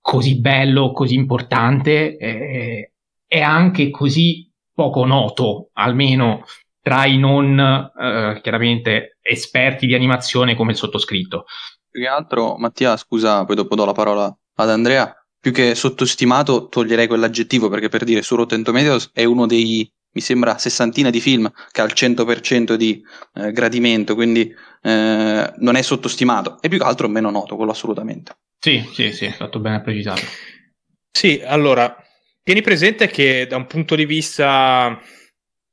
così bello, così importante eh, è anche così poco noto, almeno tra i non eh, chiaramente esperti di animazione come il sottoscritto. Più che altro, Mattia, scusa, poi dopo do la parola ad Andrea. Più che sottostimato, toglierei quell'aggettivo perché per dire su Rotten Tomatoes è uno dei, mi sembra, sessantina di film che ha il 100% di eh, gradimento, quindi eh, non è sottostimato, è più che altro meno noto, quello assolutamente. Sì, sì, sì, fatto bene a precisarlo. Sì, allora, tieni presente che da un punto di vista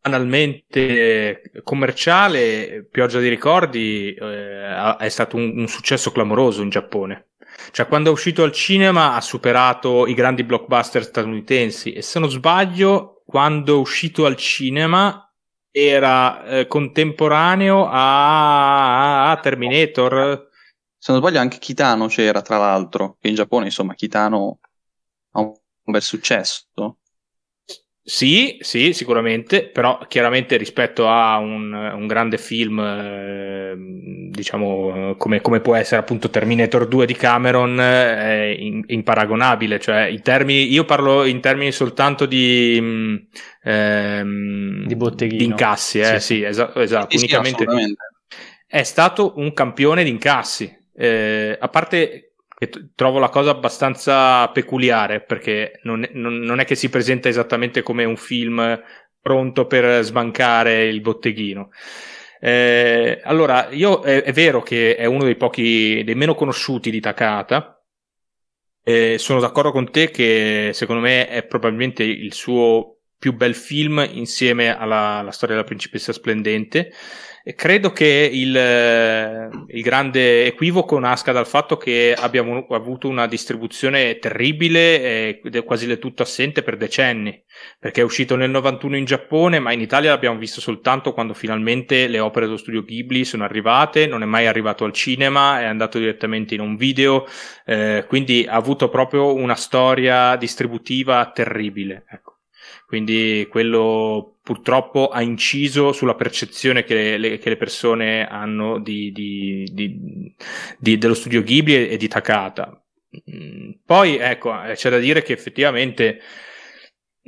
banalmente commerciale, Pioggia di ricordi eh, è stato un, un, successo clamoroso in Giappone. Cioè, quando è uscito al cinema ha superato i grandi blockbuster statunitensi e se non sbaglio, quando è uscito al cinema era eh, contemporaneo a, a, Terminator. Se non sbaglio anche Kitano c'era, tra l'altro, che in Giappone, insomma, Kitano ha un bel successo. Sì, sì, sicuramente, però chiaramente rispetto a un, un grande film, eh, diciamo, come, come, può essere appunto Terminator 2 di Cameron, eh, è in, imparagonabile, cioè in termini, io parlo in termini soltanto di, mm, ehm, di botteghino. Di incassi, eh, sì, sì esatto, esatto sì, unicamente. È stato un campione di incassi, eh, a parte che trovo la cosa abbastanza peculiare perché non non, non è, che si presenta esattamente come un film pronto per sbancare il botteghino. Eh, allora, io è, è, vero che è uno dei pochi, dei meno conosciuti di Takata. Eh, sono d'accordo con te che secondo me è probabilmente il suo più bel film insieme alla, alla storia della principessa splendente. E credo che il, eh, il, grande equivoco nasca dal fatto che abbiamo avuto una distribuzione terribile è quasi del tutto assente per decenni, perché è uscito nel 91 in Giappone, ma in Italia l'abbiamo visto soltanto quando finalmente le opere dello studio Ghibli sono arrivate, non è mai arrivato al cinema, è andato direttamente in un video, eh, quindi ha avuto proprio una storia distributiva terribile. Ecco. Quindi quello purtroppo ha inciso sulla percezione che le, che le persone hanno di, di, di, dello studio Ghibli e, di Takata. Mm, poi ecco, eh, c'è da dire che effettivamente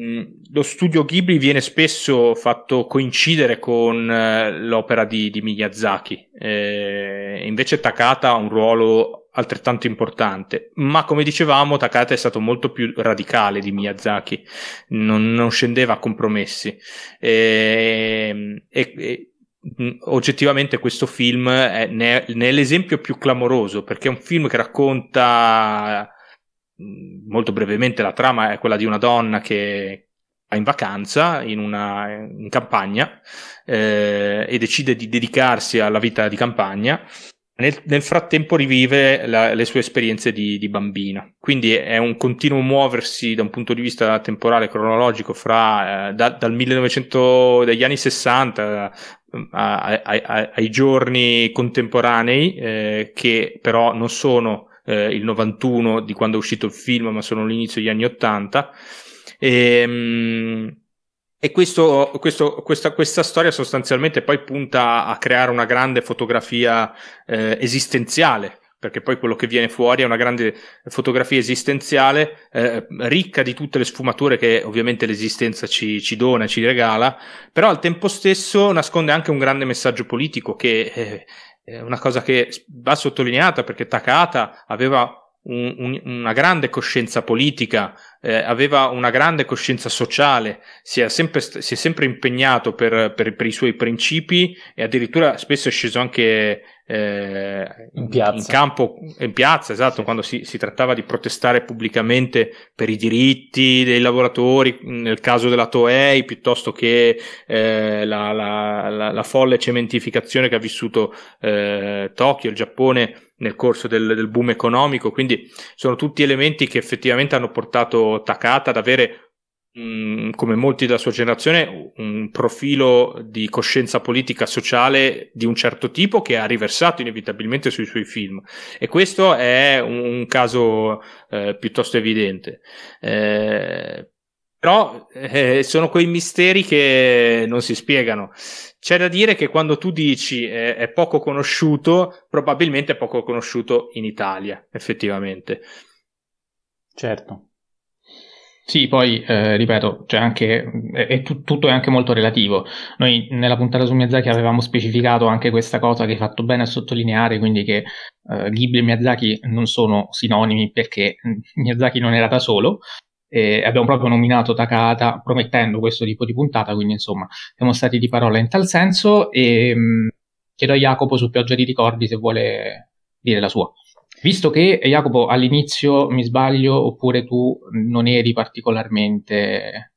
mm, lo studio Ghibli viene spesso fatto coincidere con eh, l'opera di, di Miyazaki, eh, invece Takata ha un ruolo altrettanto importante, ma come dicevamo Takata è stato molto più radicale di Miyazaki, non, non scendeva a compromessi. E, e, e oggettivamente questo film è, ne, ne è l'esempio più clamoroso perché è un film che racconta molto brevemente la trama è quella di una donna che va in vacanza in, una, in campagna eh, e decide di dedicarsi alla vita di campagna nel, nel frattempo rivive la, le sue esperienze di, di, bambina. Quindi è un continuo muoversi da un punto di vista temporale cronologico fra eh, da, dal 1900 degli anni 60 eh, a, a, a, ai giorni contemporanei, eh, che però non sono eh, il 91 di quando è uscito il film, ma sono l'inizio degli anni 80. E, mh, e questo, questo, questa, questa, storia sostanzialmente poi punta a creare una grande fotografia eh, esistenziale, perché poi quello che viene fuori è una grande fotografia esistenziale eh, ricca di tutte le sfumature che ovviamente l'esistenza ci, ci, dona, ci regala, però al tempo stesso nasconde anche un grande messaggio politico che eh, è una cosa che va sottolineata perché Takata aveva un, un, una grande coscienza politica, eh, aveva una grande coscienza sociale, si è sempre, si è sempre impegnato per, per, per, i suoi principi e addirittura spesso è sceso anche eh, in, in, campo, in piazza, esatto, sì. quando si, si, trattava di protestare pubblicamente per i diritti dei lavoratori, nel caso della Toei, piuttosto che eh, la, la, la, la, folle cementificazione che ha vissuto eh, Tokyo, il Giappone nel corso del, del, boom economico, quindi sono tutti elementi che effettivamente hanno portato Takata ad avere, mh, mm, come molti della sua generazione, un profilo di coscienza politica sociale di un certo tipo che ha riversato inevitabilmente sui suoi film. E questo è un, un caso eh, piuttosto evidente. Eh, però eh, sono quei misteri che non si spiegano. C'è da dire che quando tu dici eh, è poco conosciuto, probabilmente è poco conosciuto in Italia, effettivamente. Certo. Sì, poi eh, ripeto, cioè anche, è, è t- tutto è anche molto relativo. Noi nella puntata su Miyazaki avevamo specificato anche questa cosa che hai fatto bene a sottolineare, quindi che eh, Ghibli e Miyazaki non sono sinonimi perché Miyazaki non era da solo, e abbiamo proprio nominato Takata promettendo questo tipo di puntata, quindi insomma siamo stati di parola in tal senso e mh, mm, chiedo a Jacopo su Pioggia di ricordi se vuole dire la sua. Visto che Jacopo all'inizio mi sbaglio oppure tu non eri particolarmente...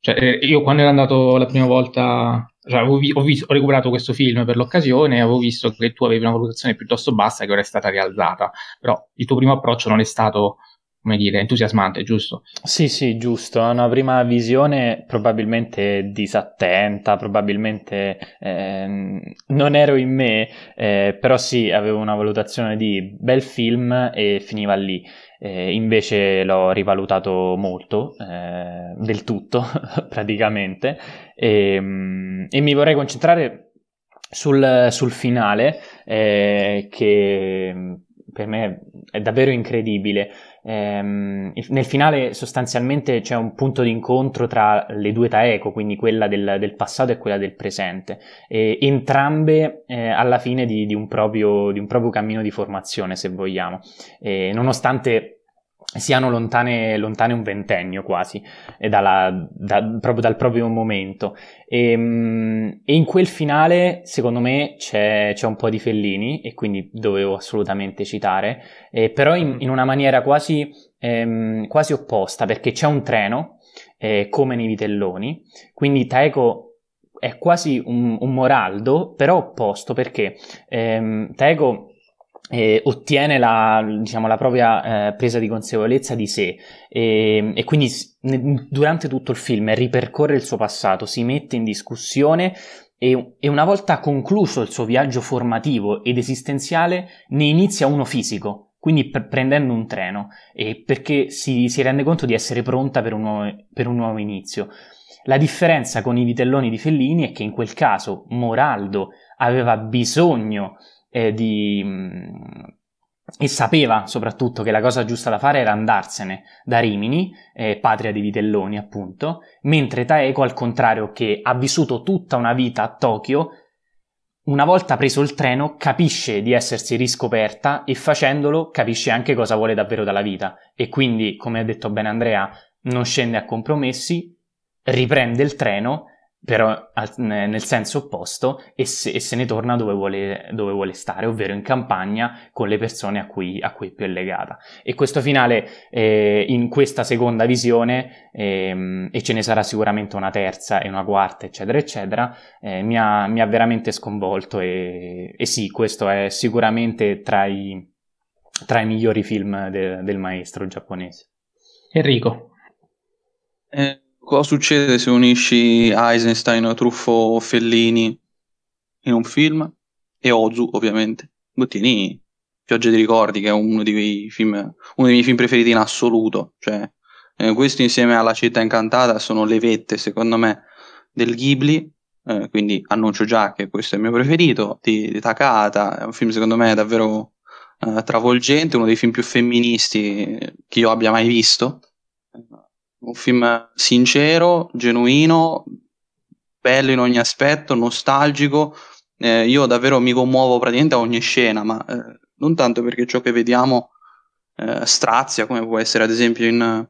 Cioè, eh, io quando ero andato la prima volta, cioè, ho, vi- ho, vis- ho, recuperato questo film per l'occasione e avevo visto che tu avevi una valutazione piuttosto bassa che ora è stata rialzata, però il tuo primo approccio non è stato come dire, entusiasmante, giusto? Sì, sì, giusto. Ha una prima visione probabilmente disattenta, probabilmente eh, non ero in me, eh, però sì, avevo una valutazione di bel film e finiva lì. Eh, invece l'ho rivalutato molto, eh, del tutto praticamente, e, ehm, e, mi vorrei concentrare sul, sul finale eh, che per me è davvero incredibile. Ehm, nel finale sostanzialmente c'è un punto di incontro tra le due Taeko, quindi quella del, del passato e quella del presente, e entrambe eh, alla fine di, di, un proprio, di, un proprio, cammino di formazione, se vogliamo, e nonostante siano lontane, lontane, un ventennio quasi, dalla, da, proprio dal proprio momento. E, ehm, e, in quel finale, secondo me, c'è, c'è, un po' di Fellini, e quindi dovevo assolutamente citare, eh, però in, in, una maniera quasi, ehm, quasi opposta, perché c'è un treno eh, come nei vitelloni. Quindi Taeko è quasi un, un moraldo, però opposto perché ehm, Taeko eh, ottiene la, diciamo, la propria eh, presa di consapevolezza di sé e, e quindi durante tutto il film ripercorre il suo passato, si mette in discussione e, e, una volta concluso il suo viaggio formativo ed esistenziale ne inizia uno fisico, quindi pre- prendendo un treno, perché si, si, rende conto di essere pronta per un, nuovo, per un nuovo inizio. La differenza con i vitelloni di Fellini è che in quel caso Moraldo aveva bisogno eh, di, mh, e sapeva soprattutto che la cosa giusta da fare era andarsene da Rimini, eh, patria di Vitelloni appunto, mentre Taeko al contrario che ha vissuto tutta una vita a Tokyo, una volta preso il treno capisce di essersi riscoperta e facendolo capisce anche cosa vuole davvero dalla vita. E quindi, come ha detto bene Andrea, non scende a compromessi, riprende il treno però nel senso opposto e se, e se ne torna dove vuole, dove vuole, stare, ovvero in campagna con le persone a cui, a cui è più legata. E questo finale eh, in questa seconda visione, eh, e ce ne sarà sicuramente una terza e una quarta, eccetera, eccetera, eh, mi, ha, mi, ha, veramente sconvolto e, e, sì, questo è sicuramente tra i, tra i migliori film de, del maestro giapponese. Enrico. Eh cosa succede se unisci Eisenstein, Truffo, Fellini in un film e Ozu, ovviamente. Ottieni Pioggia di ricordi, che è uno dei, film, uno dei miei film preferiti in assoluto. Cioè, eh, questo insieme alla Città Incantata sono le vette, secondo me, del Ghibli. Eh, quindi annuncio già che questo è il mio preferito, di, di Takata. È un film, secondo me, davvero eh, travolgente, uno dei film più femministi che io abbia mai visto un film sincero, genuino, bello in ogni aspetto, nostalgico. Eh, io davvero mi commuovo praticamente a ogni scena, ma eh, non tanto perché ciò che vediamo eh, strazia, come può essere ad esempio in,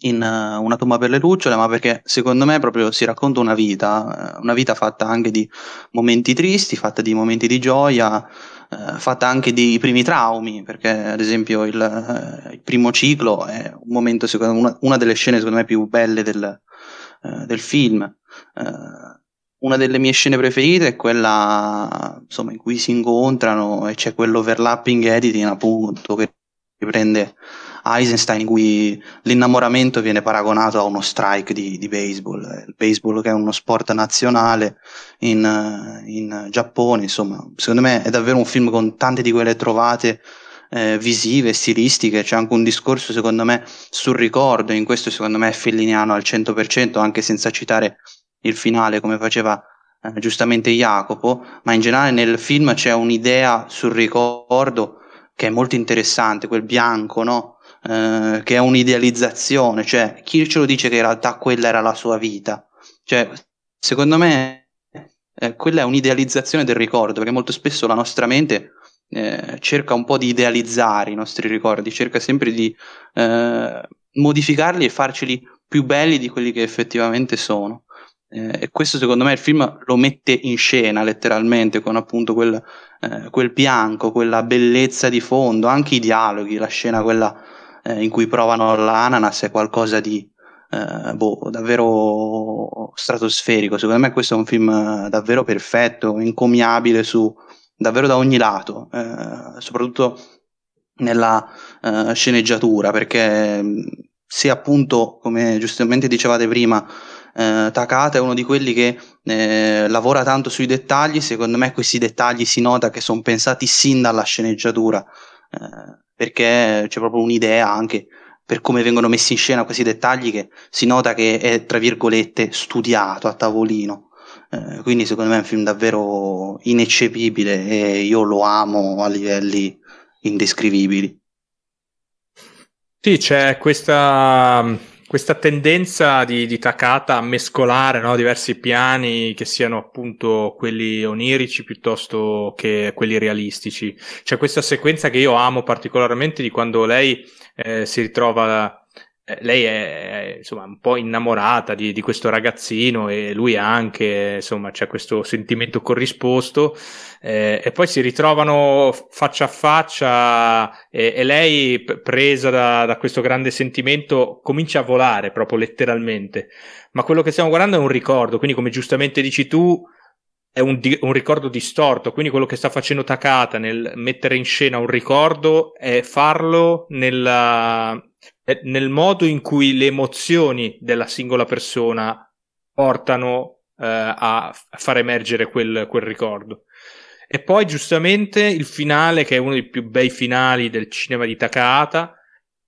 in uh, Una tomba per le lucciole, ma perché secondo me proprio si racconta una vita, eh, una vita fatta anche di momenti tristi, fatta di momenti di gioia, eh, fatta anche dei primi traumi, perché ad esempio il, eh, il primo ciclo è un momento, secondo una, una, delle scene secondo me più belle del, eh, del film. Eh, una delle mie scene preferite è quella insomma, in cui si incontrano e c'è quell'overlapping editing appunto che riprende Eisenstein in cui l'innamoramento viene paragonato a uno strike di, di baseball, il baseball che è uno sport nazionale in, in, Giappone, insomma, secondo me è davvero un film con tante di quelle trovate eh, visive, stilistiche, c'è anche un discorso secondo me sul ricordo, in questo secondo me è felliniano al 100%, anche senza citare il finale come faceva eh, giustamente Jacopo, ma in generale nel film c'è un'idea sul ricordo che è molto interessante, quel bianco, no? Eh, che è un'idealizzazione, cioè chi ce lo dice che in realtà quella era la sua vita? Cioè, secondo me eh, quella è un'idealizzazione del ricordo, perché molto spesso la nostra mente eh, cerca un po' di idealizzare i nostri ricordi, cerca sempre di eh, modificarli e farceli più belli di quelli che effettivamente sono. Eh, e questo secondo me il film lo mette in scena letteralmente con appunto quel, eh, quel bianco, quella bellezza di fondo, anche i dialoghi, la scena quella eh, in cui provano l'ananas è qualcosa di eh, boh, davvero stratosferico. Secondo me questo è un film eh, davvero perfetto, encomiabile su davvero da ogni lato, eh, soprattutto nella eh, sceneggiatura, perché se appunto, come giustamente dicevate prima, eh, Takata è uno di quelli che eh, lavora tanto sui dettagli, secondo me questi dettagli si nota che sono pensati sin dalla sceneggiatura. Eh, perché c'è proprio un'idea anche per come vengono messi in scena questi dettagli che si nota che è tra virgolette studiato a tavolino. Eh, quindi secondo me è un film davvero ineccepibile e io lo amo a livelli indescrivibili. Sì, c'è questa questa tendenza di, di Takata a mescolare no, diversi piani che siano appunto quelli onirici piuttosto che quelli realistici. C'è questa sequenza che io amo particolarmente di quando lei eh, si ritrova lei è, insomma un po' innamorata di, di, questo ragazzino e lui anche, insomma c'è questo sentimento corrisposto. Eh, e poi si ritrovano faccia a faccia e, e lei presa da, da, questo grande sentimento comincia a volare proprio letteralmente. Ma quello che stiamo guardando è un ricordo quindi come giustamente dici tu è un, di- un, ricordo distorto, quindi quello che sta facendo Takata nel mettere in scena un ricordo è farlo nella, nel modo in cui le emozioni della singola persona portano eh, a far emergere quel, quel ricordo. E poi giustamente il finale, che è uno dei più bei finali del cinema di Takahata,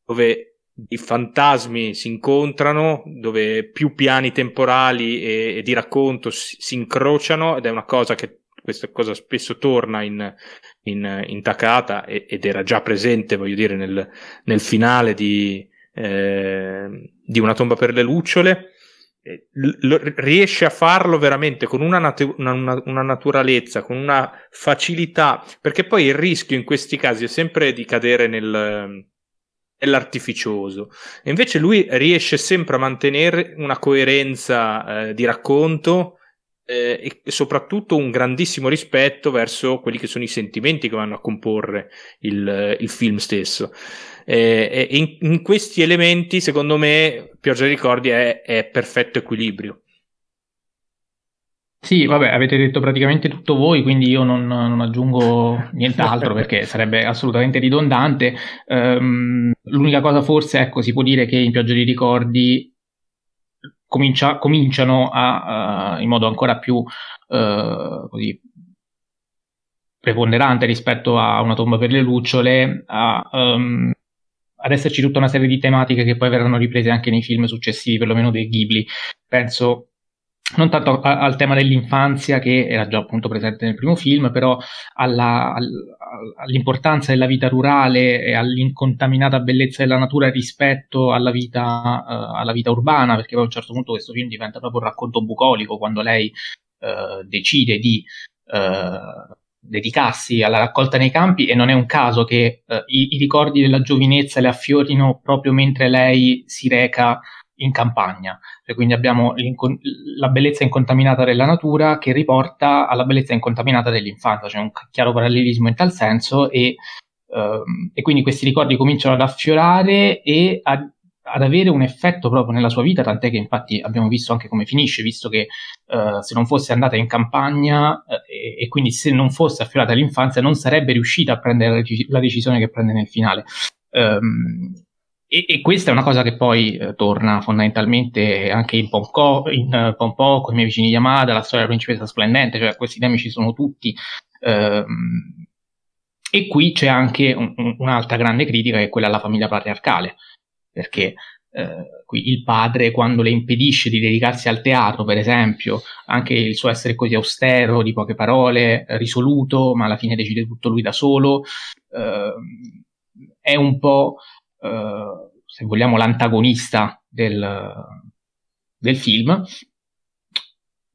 dove i fantasmi si incontrano, dove più piani temporali e, e di racconto si, si, incrociano ed è una cosa che questa cosa spesso torna in, in, in Takata e, ed era già presente, voglio dire, nel, nel finale di, eh, di Una tomba per le lucciole. L- riesce a farlo veramente con una, natu- una, una, una, naturalezza, con una facilità, perché poi il rischio in questi casi è sempre di cadere nel, l'artificioso. E invece lui riesce sempre a mantenere una coerenza eh, di racconto eh, e soprattutto un grandissimo rispetto verso quelli che sono i sentimenti che vanno a comporre il, il film stesso. Eh, in, in, questi elementi, secondo me, Pioggia dei Ricordi è, è perfetto equilibrio. Sì, vabbè, avete detto praticamente tutto voi, quindi io non, non aggiungo nient'altro perché sarebbe assolutamente ridondante. Um, l'unica cosa forse, ecco, si può dire che in Pioggia di Ricordi comincia, cominciano a, uh, in modo ancora più uh, così, preponderante rispetto a Una tomba per le lucciole, a, um, ad esserci tutta una serie di tematiche che poi verranno riprese anche nei film successivi, perlomeno dei Ghibli. Penso non tanto a, al tema dell'infanzia che era già appunto presente nel primo film, però alla, all, all'importanza della vita rurale e all'incontaminata bellezza della natura rispetto alla vita, uh, alla vita urbana, perché poi a un certo punto questo film diventa proprio un racconto bucolico quando lei uh, decide di uh, dedicarsi alla raccolta nei campi e non è un caso che i, i ricordi della giovinezza le affiorino proprio mentre lei si reca in campagna. E quindi abbiamo la bellezza incontaminata della natura che riporta alla bellezza incontaminata dell'infanzia, c'è un chiaro parallelismo in tal senso e, uh, e quindi questi ricordi cominciano ad affiorare e a, ad avere un effetto proprio nella sua vita, tant'è che infatti abbiamo visto anche come finisce, visto che uh, se non fosse andata in campagna uh, e, e, quindi se non fosse affiorata all'infanzia non sarebbe riuscita a prendere la decisione che prende nel finale. Um, e, e, questa è una cosa che poi eh, torna fondamentalmente anche in Ponko, in uh, Pompoko, i miei vicini Yamada, la storia della principessa splendente, cioè questi temi ci sono tutti. Ehm, e qui c'è anche un, un, un'altra grande critica che è quella alla famiglia patriarcale, perché eh, qui il padre quando le impedisce di dedicarsi al teatro, per esempio, anche il suo essere così austero, di poche parole, risoluto, ma alla fine decide tutto lui da solo, eh, è un po' Eh, se vogliamo, l'antagonista del, del film.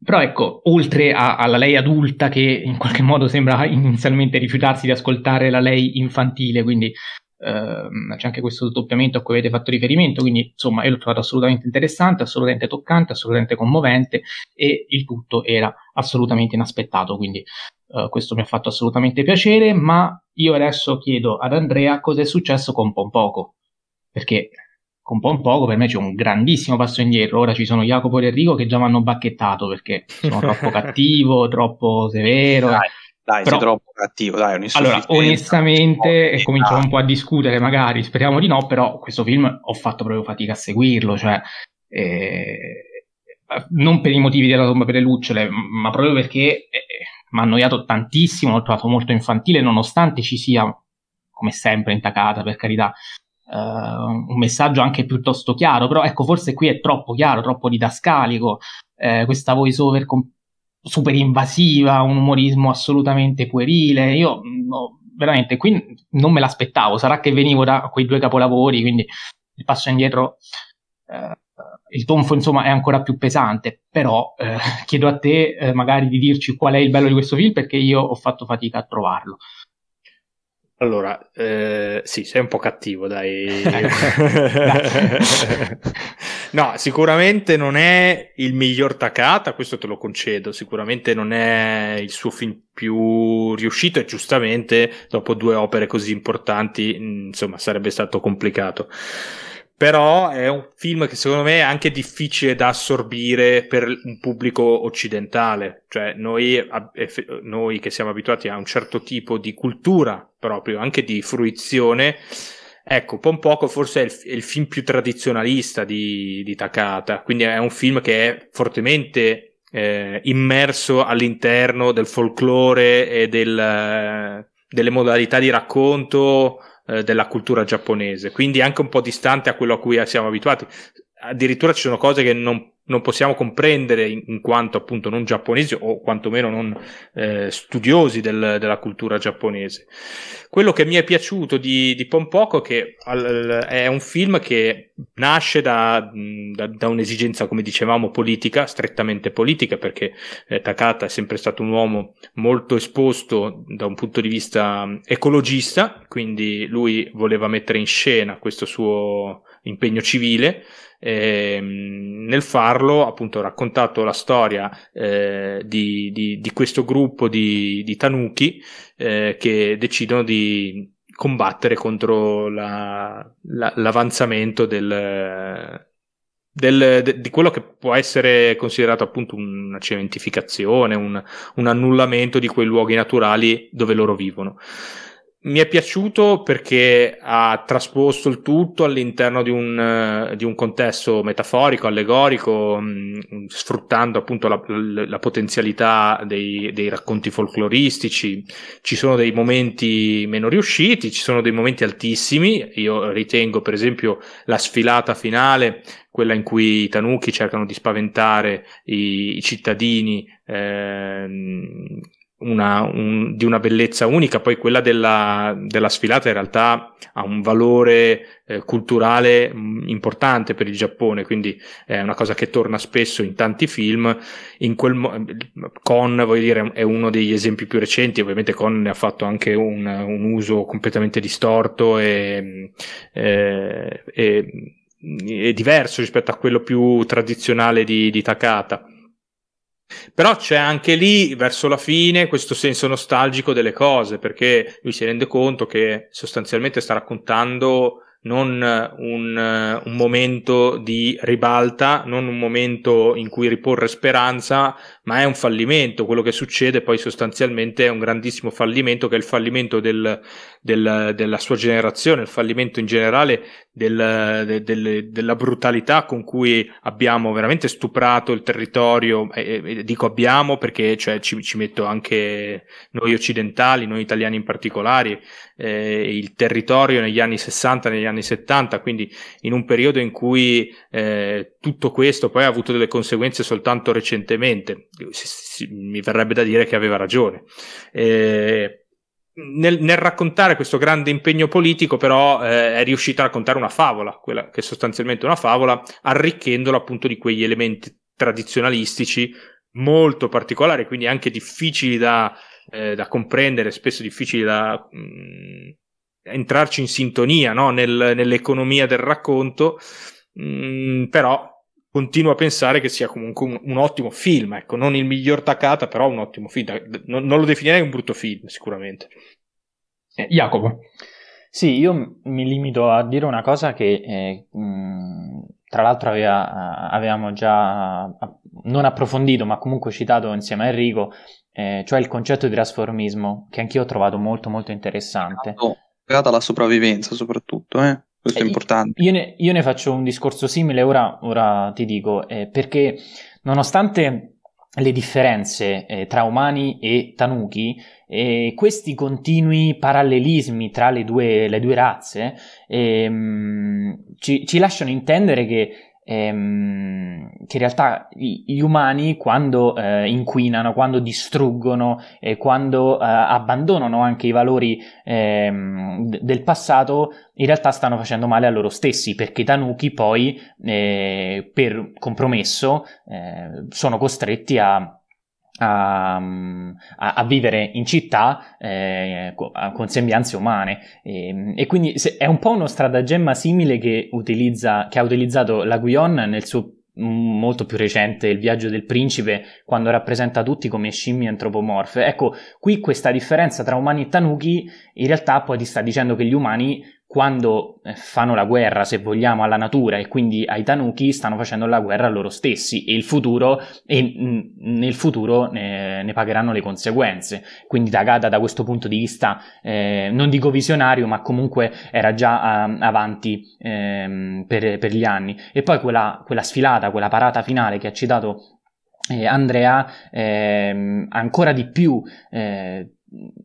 Però ecco, oltre a, alla lei adulta che in qualche modo sembra inizialmente rifiutarsi di ascoltare la lei infantile, quindi ehm, c'è anche questo doppiamento a cui avete fatto riferimento, quindi insomma io l'ho trovato assolutamente interessante, assolutamente toccante, assolutamente commovente e il tutto era assolutamente inaspettato, quindi eh, questo mi ha fatto assolutamente piacere, ma io adesso chiedo ad Andrea cosa è successo con Pompoco, perché con Pompoco per me c'è un grandissimo passo indietro. Ora ci sono Jacopo e Enrico che già mi hanno bacchettato perché sono troppo cattivo, troppo severo. Dai, dai Però, sei troppo cattivo, dai, Allora, onestamente, e cominciamo un po' a discutere, magari, speriamo di no, però questo film ho fatto proprio fatica a seguirlo, cioè... Eh, non per i motivi della tomba per le lucciole, ma proprio perché eh, mi ha annoiato tantissimo, l'ho trovato molto infantile, nonostante ci sia, come sempre, intacata, per carità, un messaggio anche piuttosto chiaro, però ecco, forse qui è troppo chiaro, troppo didascalico, eh, questa voice over com- super invasiva, un umorismo assolutamente puerile, io no, veramente qui non me l'aspettavo, sarà che venivo da quei due capolavori, quindi il passo indietro... Eh, il tonfo insomma è ancora più pesante, però eh, chiedo a te eh, magari di dirci qual è il bello di questo film perché io ho fatto fatica a trovarlo. Allora, eh, sì, sei un po' cattivo, dai. no, sicuramente non è il miglior Takata, questo te lo concedo. Sicuramente non è il suo film più riuscito e giustamente dopo due opere così importanti, insomma, sarebbe stato complicato però è un film che secondo me è anche difficile da assorbire per un pubblico occidentale, cioè noi, noi che siamo abituati a un certo tipo di cultura proprio, anche di fruizione, ecco, un poco forse è il, è il film più tradizionalista di, di, Takata, quindi è un film che è fortemente eh, immerso all'interno del folklore e del, delle modalità di racconto eh, della cultura giapponese, quindi anche un po' distante a quello a cui siamo abituati. Addirittura ci sono cose che non, non possiamo comprendere in, in, quanto appunto non giapponesi o quantomeno non eh, studiosi del, della cultura giapponese. Quello che mi è piaciuto di, di Pompoko che al, è un film che nasce da, da, da, un'esigenza, come dicevamo, politica, strettamente politica, perché eh, Takata è sempre stato un uomo molto esposto da un punto di vista ecologista, quindi lui voleva mettere in scena questo suo impegno civile eh, nel farlo appunto ho raccontato la storia eh, di, di, di, questo gruppo di, di tanuki eh, che decidono di combattere contro la, la, l'avanzamento del, del, de, di quello che può essere considerato appunto una cementificazione, un, un annullamento di quei luoghi naturali dove loro vivono mi è piaciuto perché ha trasposto il tutto all'interno di un, uh, di un contesto metaforico, allegorico, mm, sfruttando appunto la, la potenzialità dei, dei, racconti folcloristici. Ci sono dei momenti meno riusciti, ci sono dei momenti altissimi. Io ritengo, per esempio, la sfilata finale, quella in cui i tanuki cercano di spaventare i, i cittadini. Eh, una, un, di una bellezza unica, poi quella della, della sfilata in realtà ha un valore eh, culturale mm, importante per il Giappone, quindi è una cosa che torna spesso in tanti film. In quel mo- Con, voglio dire, è uno degli esempi più recenti, ovviamente Con ne ha fatto anche un, un uso completamente distorto e, eh, e, e, diverso rispetto a quello più tradizionale di, di Takata però c'è anche lì, verso la fine, questo senso nostalgico delle cose, perché lui si rende conto che sostanzialmente sta raccontando non un, un, momento di ribalta, non un momento in cui riporre speranza, ma è un fallimento. Quello che succede poi sostanzialmente è un grandissimo fallimento, che è il fallimento del, del, della sua generazione, il fallimento in generale del, de, de, della brutalità con cui abbiamo veramente stuprato il territorio, e, e dico abbiamo perché cioè, ci, ci, metto anche noi occidentali, noi italiani in particolare, eh, il territorio negli anni 60, negli anni 70, quindi in un periodo in cui eh, tutto questo poi ha avuto delle conseguenze soltanto recentemente. Mi verrebbe da dire che aveva ragione. Eh, nel, nel, raccontare questo grande impegno politico, però, eh, è riuscito a raccontare una favola, quella che è sostanzialmente una favola, arricchendola appunto di quegli elementi tradizionalistici molto particolari, quindi anche difficili da, eh, da comprendere, spesso difficili da mh, mm, entrarci in sintonia no? Nel, nell'economia del racconto, mh, mm, però continuo a pensare che sia comunque un, un, ottimo film, ecco, non il miglior Takata, però un ottimo film. Non, non lo definirei un brutto film, sicuramente. Eh, Jacopo. Sì, io mi limito a dire una cosa che eh, mh, tra l'altro aveva, avevamo già non approfondito, ma comunque citato insieme a Enrico, eh, cioè il concetto di trasformismo, che anch'io ho trovato molto molto interessante. Legata alla sopravvivenza soprattutto, eh? Questo è eh, importante. Io ne, io ne, faccio un discorso simile, ora, ora ti dico, eh, perché nonostante le differenze eh, tra umani e tanuki, eh, questi continui parallelismi tra le due, le due razze ehm, ci, ci lasciano intendere che ehm, che in realtà gli umani quando eh, inquinano, quando distruggono, eh, quando eh, abbandonano anche i valori ehm, d- del passato, in realtà stanno facendo male a loro stessi, perché i tanuki poi, eh, per compromesso, eh, sono costretti a a, a, a, vivere in città eh, con sembianze umane. E, ehm, e quindi è un po' uno stratagemma simile che, utilizza, che ha utilizzato la Guion nel suo molto più recente, Il viaggio del principe, quando rappresenta tutti come scimmie antropomorfe. Ecco, qui questa differenza tra umani e tanuki in realtà poi ti sta dicendo che gli umani quando eh, fanno la guerra, se vogliamo, alla natura e quindi ai tanuki, stanno facendo la guerra a loro stessi e, il futuro, e nel futuro ne, ne, pagheranno le conseguenze. Quindi Tagada da questo punto di vista, eh, non dico visionario, ma comunque era già uh, avanti eh, per, per, gli anni. E poi quella, quella sfilata, quella parata finale che ha citato eh, Andrea, eh, ancora di più eh,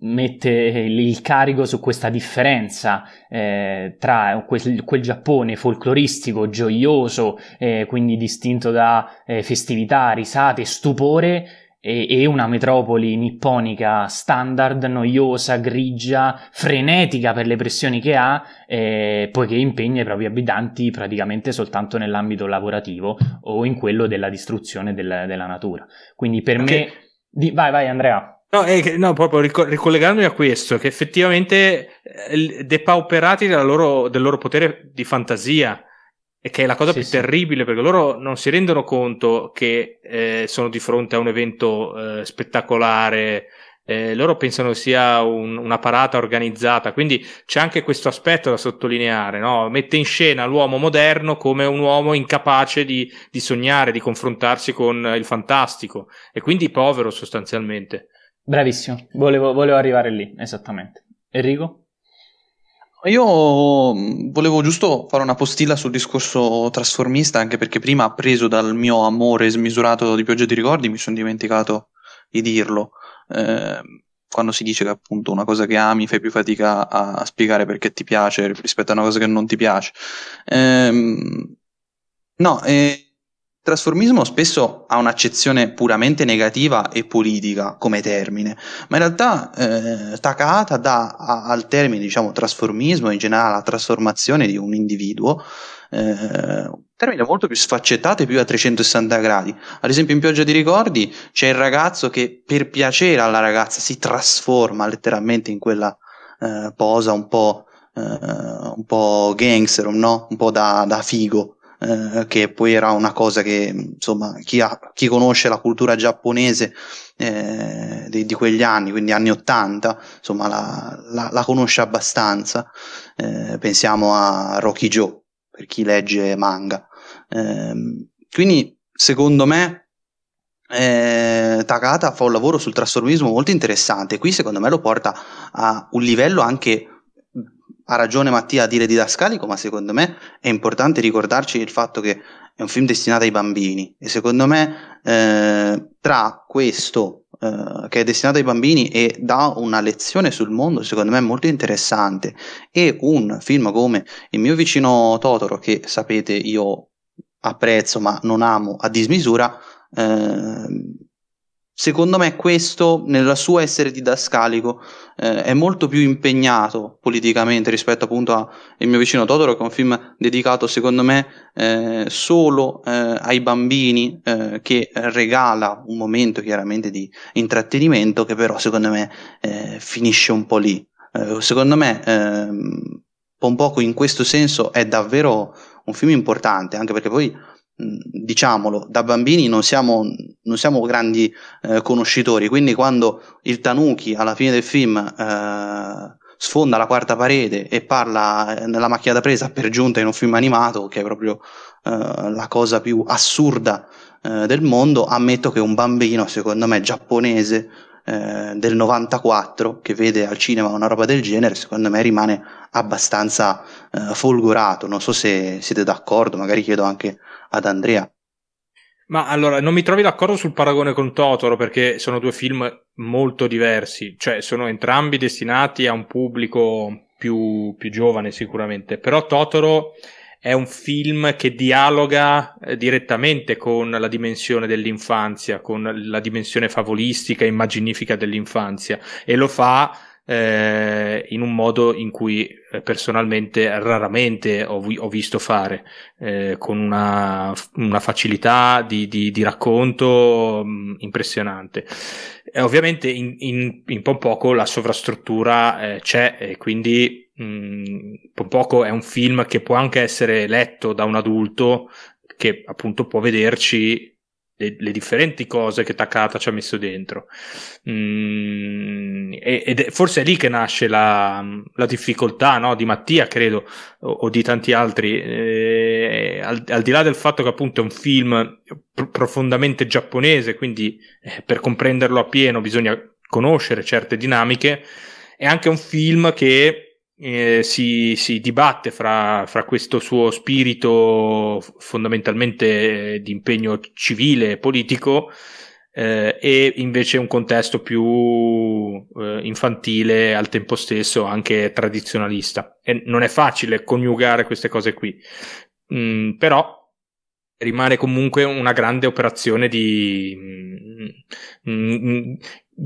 mette il carico su questa differenza eh, tra quel, quel, Giappone folcloristico, gioioso, eh, quindi distinto da eh, festività, risate, stupore, e, e, una metropoli nipponica standard, noiosa, grigia, frenetica per le pressioni che ha, eh, poiché impegna i propri abitanti praticamente soltanto nell'ambito lavorativo o in quello della distruzione del, della natura. Quindi per okay. me... Di, vai, vai Andrea. No, eh, no, proprio ricollegandomi a questo, che effettivamente eh, depauperati loro, del loro potere di fantasia, e che è la cosa sì, più sì. terribile perché loro non si rendono conto che eh, sono di fronte a un evento eh, spettacolare, eh, loro pensano sia un, una parata organizzata, quindi c'è anche questo aspetto da sottolineare, no? mette in scena l'uomo moderno come un uomo incapace di, di sognare, di confrontarsi con il fantastico e quindi povero sostanzialmente. Bravissimo, volevo, volevo arrivare lì, esattamente. Enrico? Io mm, volevo giusto fare una postilla sul discorso trasformista, anche perché prima, preso dal mio amore smisurato di Pioggia di Ricordi, mi sono dimenticato di dirlo. Eh, quando si dice che appunto una cosa che ami fai più fatica a spiegare perché ti piace rispetto a una cosa che non ti piace. Eh, no, eh, trasformismo spesso ha un'accezione puramente negativa e politica come termine, ma in realtà eh, Takahata dà a, al termine, diciamo, trasformismo, in generale la trasformazione di un individuo, eh, un termine molto più sfaccettato e più a 360 gradi. Ad esempio in Pioggia di Ricordi c'è il ragazzo che per piacere alla ragazza si trasforma letteralmente in quella eh, posa un po', eh, un po' gangster, no? un po' da, da figo eh, che poi era una cosa che insomma chi, ha, chi conosce la cultura giapponese eh, di, di, quegli anni, quindi anni 80, insomma la, la, la conosce abbastanza. Eh, pensiamo a Rocky Joe per chi legge manga. Ehm, quindi secondo me eh, Takata fa un lavoro sul trasformismo molto interessante. Qui secondo me lo porta a un livello anche ha ragione Mattia a dire didascalico, ma secondo me è importante ricordarci il fatto che è un film destinato ai bambini. E secondo me eh, tra questo eh, che è destinato ai bambini e dà una lezione sul mondo, secondo me molto interessante, e un film come Il mio vicino Totoro, che sapete io apprezzo ma non amo a dismisura, eh, Secondo me questo, nella sua essere didascalico, eh, è molto più impegnato politicamente rispetto appunto a Il mio vicino Totoro, che è un film dedicato secondo me eh, solo eh, ai bambini, eh, che regala un momento chiaramente di intrattenimento, che però secondo me eh, finisce un po' lì. Eh, secondo me, ehm, un in questo senso, è davvero un film importante, anche perché poi diciamolo, da bambini non siamo, non siamo grandi eh, conoscitori, quindi quando il Tanuki alla fine del film eh, sfonda la quarta parete e parla eh, nella macchina da presa per giunta in un film animato, che è proprio eh, la cosa più assurda eh, del mondo, ammetto che un bambino, secondo me, giapponese eh, del 94 che vede al cinema una roba del genere, secondo me rimane abbastanza folgorato. Non so se siete d'accordo, magari chiedo anche ad Andrea. Ma allora, non mi trovi d'accordo sul paragone con Totoro perché sono due film molto diversi, cioè sono entrambi destinati a un pubblico più, più giovane sicuramente, però Totoro è un film che dialoga eh, direttamente con la dimensione dell'infanzia, con la dimensione favolistica e immaginifica dell'infanzia. E lo fa eh, in un modo in cui eh, personalmente raramente ho, ho visto fare, eh, con una, una facilità di, di, di racconto mh, mm, impressionante. E ovviamente in, in, in poco la sovrastruttura eh, c'è e quindi mh, mm, poco è un film che può anche essere letto da un adulto che appunto può vederci le, le, differenti cose che Takata ci ha messo dentro. Mm, ed è, forse è lì che nasce la, la difficoltà no? di Mattia, credo, o, o di tanti altri. Eh, al, al, di là del fatto che appunto è un film pr- profondamente giapponese, quindi eh, per comprenderlo appieno bisogna conoscere certe dinamiche, è anche un film che eh, si, si, dibatte fra, fra, questo suo spirito fondamentalmente eh, di impegno civile e politico eh, e invece un contesto più eh, infantile al tempo stesso anche tradizionalista e non è facile coniugare queste cose qui mm, però rimane comunque una grande operazione di mm, mm,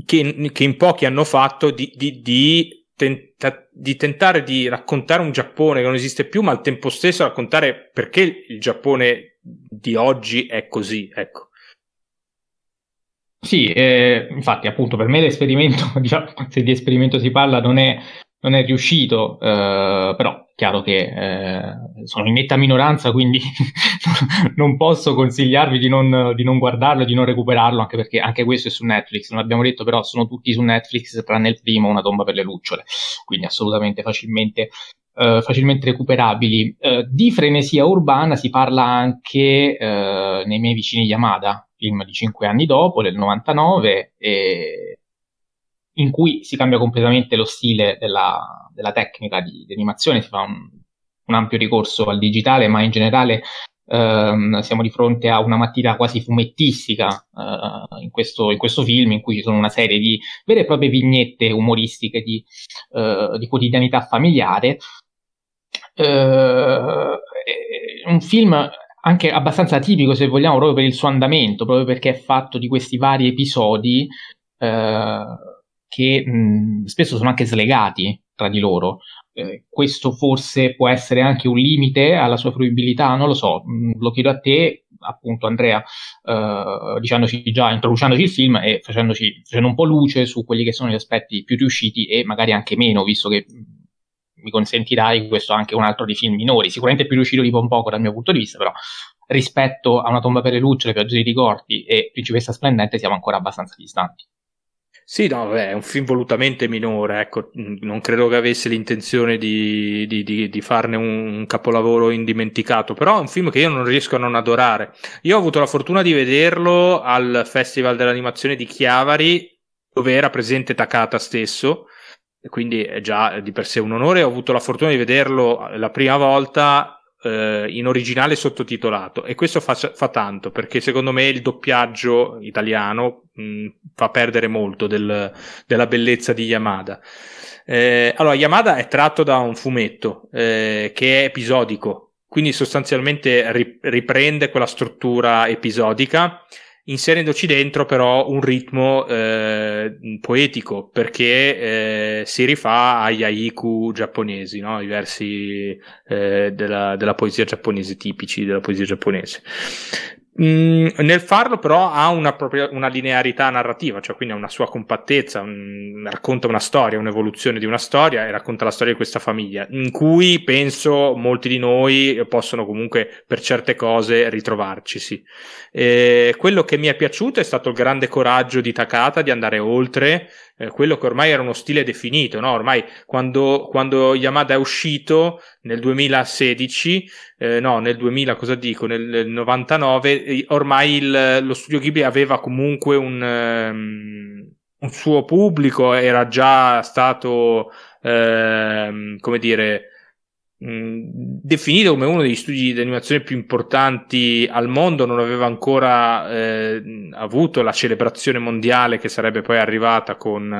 che, che, in pochi hanno fatto di, di, di tenta- di tentare di raccontare un Giappone che non esiste più, ma al tempo stesso raccontare perché il Giappone di oggi è così, ecco. Sì, eh, infatti appunto per me l'esperimento, diciamo, se di esperimento si parla, non è non è riuscito, eh, però chiaro che eh, sono in netta minoranza, quindi non posso consigliarvi di non, di non, guardarlo, di non recuperarlo, anche perché anche questo è su Netflix, non abbiamo detto però sono tutti su Netflix, tranne il primo, Una tomba per le lucciole, quindi assolutamente facilmente, eh, facilmente recuperabili. Eh, di frenesia urbana si parla anche eh, nei miei vicini Yamada, film di cinque anni dopo, del 99, e in cui si cambia completamente lo stile della, della tecnica di, di, animazione, si fa un, un, ampio ricorso al digitale, ma in generale ehm, siamo di fronte a una matita quasi fumettistica eh, in, questo, in, questo, film, in cui ci sono una serie di vere e proprie vignette umoristiche di, eh, di quotidianità familiare. Eh, un film anche abbastanza tipico, se vogliamo, proprio per il suo andamento, proprio perché è fatto di questi vari episodi. Eh, che mh, spesso sono anche slegati tra di loro. Eh, questo forse può essere anche un limite alla sua fruibilità, non lo so, lo chiedo a te, appunto Andrea, eh, dicendoci già, introducendoci il film e facendoci, facendo un po' luce su quelli che sono gli aspetti più riusciti e magari anche meno, visto che mi consentirai questo anche un altro dei film minori, sicuramente più riuscito di un poco dal mio punto di vista, però rispetto a Una tomba per le lucciole, Viaggio dei ricordi e Principessa splendente siamo ancora abbastanza distanti. Sì, no, beh, è un film volutamente minore, ecco, non credo che avesse l'intenzione di, di, di, di, farne un capolavoro indimenticato, però è un film che io non riesco a non adorare. Io ho avuto la fortuna di vederlo al Festival dell'animazione di Chiavari, dove era presente Takata stesso, quindi è già di per sé un onore. Ho avuto la fortuna di vederlo la prima volta eh, in originale sottotitolato e questo fa, fa, tanto perché secondo me il doppiaggio italiano mh, fa perdere molto del, della bellezza di Yamada. Eh, allora, Yamada è tratto da un fumetto eh, che è episodico, quindi sostanzialmente riprende quella struttura episodica inserendoci dentro però un ritmo eh, poetico perché eh, si rifà agli haiku giapponesi, no? i versi eh, della, della, poesia giapponese tipici della poesia giapponese. Mm, nel farlo però ha una, propria, una linearità narrativa, cioè quindi ha una sua compattezza, un, racconta una storia, un'evoluzione di una storia e racconta la storia di questa famiglia, in cui penso molti di noi possono comunque per certe cose ritrovarcisi. E quello che mi è piaciuto è stato il grande coraggio di Takata di andare oltre eh, quello che ormai era uno stile definito, no? Ormai quando, quando Yamada è uscito nel 2016, eh, no, nel 2000, cosa dico, nel, nel 99, ormai il, lo studio Ghibli aveva comunque un, um, un suo pubblico, era già stato, um, come dire, definito come uno degli studi di animazione più importanti al mondo, non aveva ancora eh, avuto la celebrazione mondiale che sarebbe poi arrivata con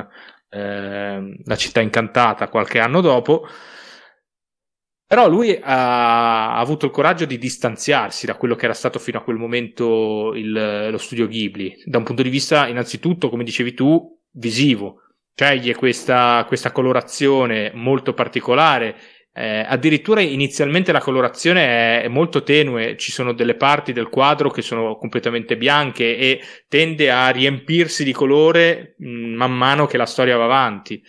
eh, La città incantata qualche anno dopo. Però lui ha, avuto il coraggio di distanziarsi da quello che era stato fino a quel momento il, lo studio Ghibli, da un punto di vista innanzitutto, come dicevi tu, visivo sceglie questa, questa colorazione molto particolare eh, addirittura inizialmente la colorazione è, molto tenue, ci sono delle parti del quadro che sono completamente bianche e tende a riempirsi di colore mh, mm, man mano che la storia va avanti.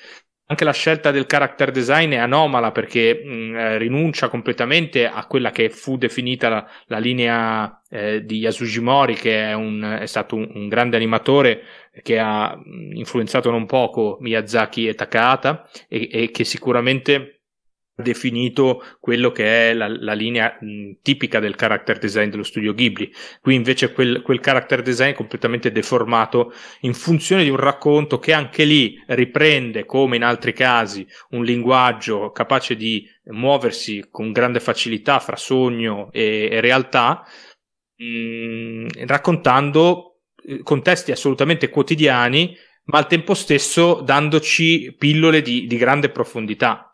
Anche la scelta del character design è anomala perché mh, mm, eh, rinuncia completamente a quella che fu definita la, la linea eh, di Yasuji Mori, che è, un, è stato un, un, grande animatore che ha mm, influenzato non poco Miyazaki e Takahata e, e che sicuramente definito quello che è la, la linea mh, tipica del character design dello studio Ghibli. Qui invece quel, quel character design è completamente deformato in funzione di un racconto che anche lì riprende, come in altri casi, un linguaggio capace di muoversi con grande facilità fra sogno e, e realtà, mh, raccontando eh, contesti assolutamente quotidiani, ma al tempo stesso dandoci pillole di, di grande profondità.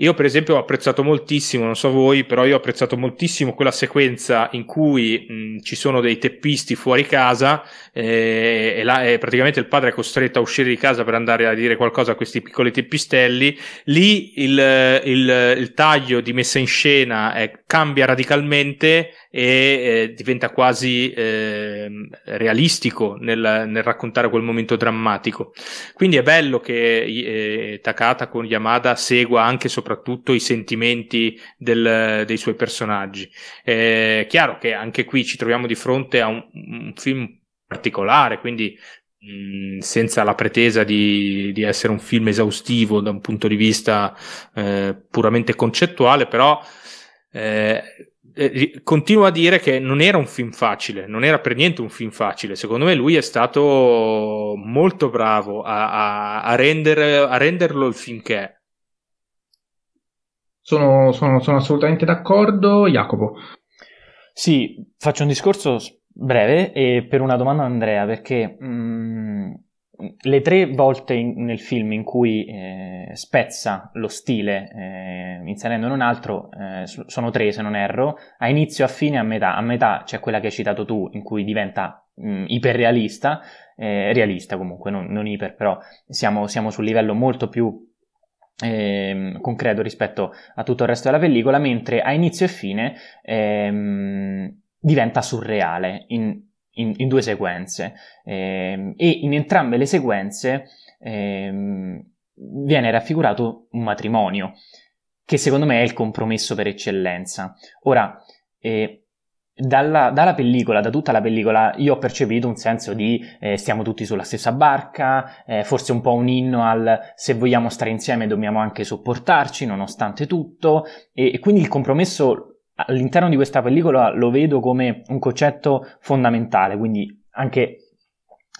Io, per esempio, ho apprezzato moltissimo, non so voi, però io ho apprezzato moltissimo quella sequenza in cui mh, ci sono dei teppisti fuori casa eh, e, la, e, praticamente il padre è costretto a uscire di casa per andare a dire qualcosa a questi piccoli teppistelli. Lì il, il, il taglio di messa in scena è, cambia radicalmente e eh, diventa quasi eh, realistico nel, nel, raccontare quel momento drammatico. Quindi è bello che eh, Takata con Yamada segua anche e soprattutto i sentimenti del, dei suoi personaggi. È chiaro che anche qui ci troviamo di fronte a un, un film particolare, quindi mh, senza la pretesa di, di, essere un film esaustivo da un punto di vista eh, puramente concettuale, però eh, eh, continuo a dire che non era un film facile, non era per niente un film facile. Secondo me lui è stato molto bravo a, a, a, rendere, a renderlo il film che è. Sono, sono, sono assolutamente d'accordo, Jacopo. Sì, faccio un discorso breve e per una domanda a Andrea, perché mh, mm, le tre volte in, nel film in cui eh, spezza lo stile eh, inserendone un altro, eh, sono tre se non erro, a inizio, a fine e a metà. A metà c'è quella che hai citato tu, in cui diventa mh, iperrealista, eh, realista comunque, non, non iper, però siamo, siamo sul livello molto più eh, concreto rispetto a tutto il resto della pellicola, mentre a inizio e fine ehm, diventa surreale in, in, in due sequenze ehm, e in entrambe le sequenze ehm, viene raffigurato un matrimonio che secondo me è il compromesso per eccellenza. Ora, eh, dalla, dalla, pellicola, da tutta la pellicola, io ho percepito un senso di eh, stiamo tutti sulla stessa barca, eh, forse un po' un inno al se vogliamo stare insieme dobbiamo anche sopportarci nonostante tutto, e, e quindi il compromesso all'interno di questa pellicola lo vedo come un concetto fondamentale, quindi anche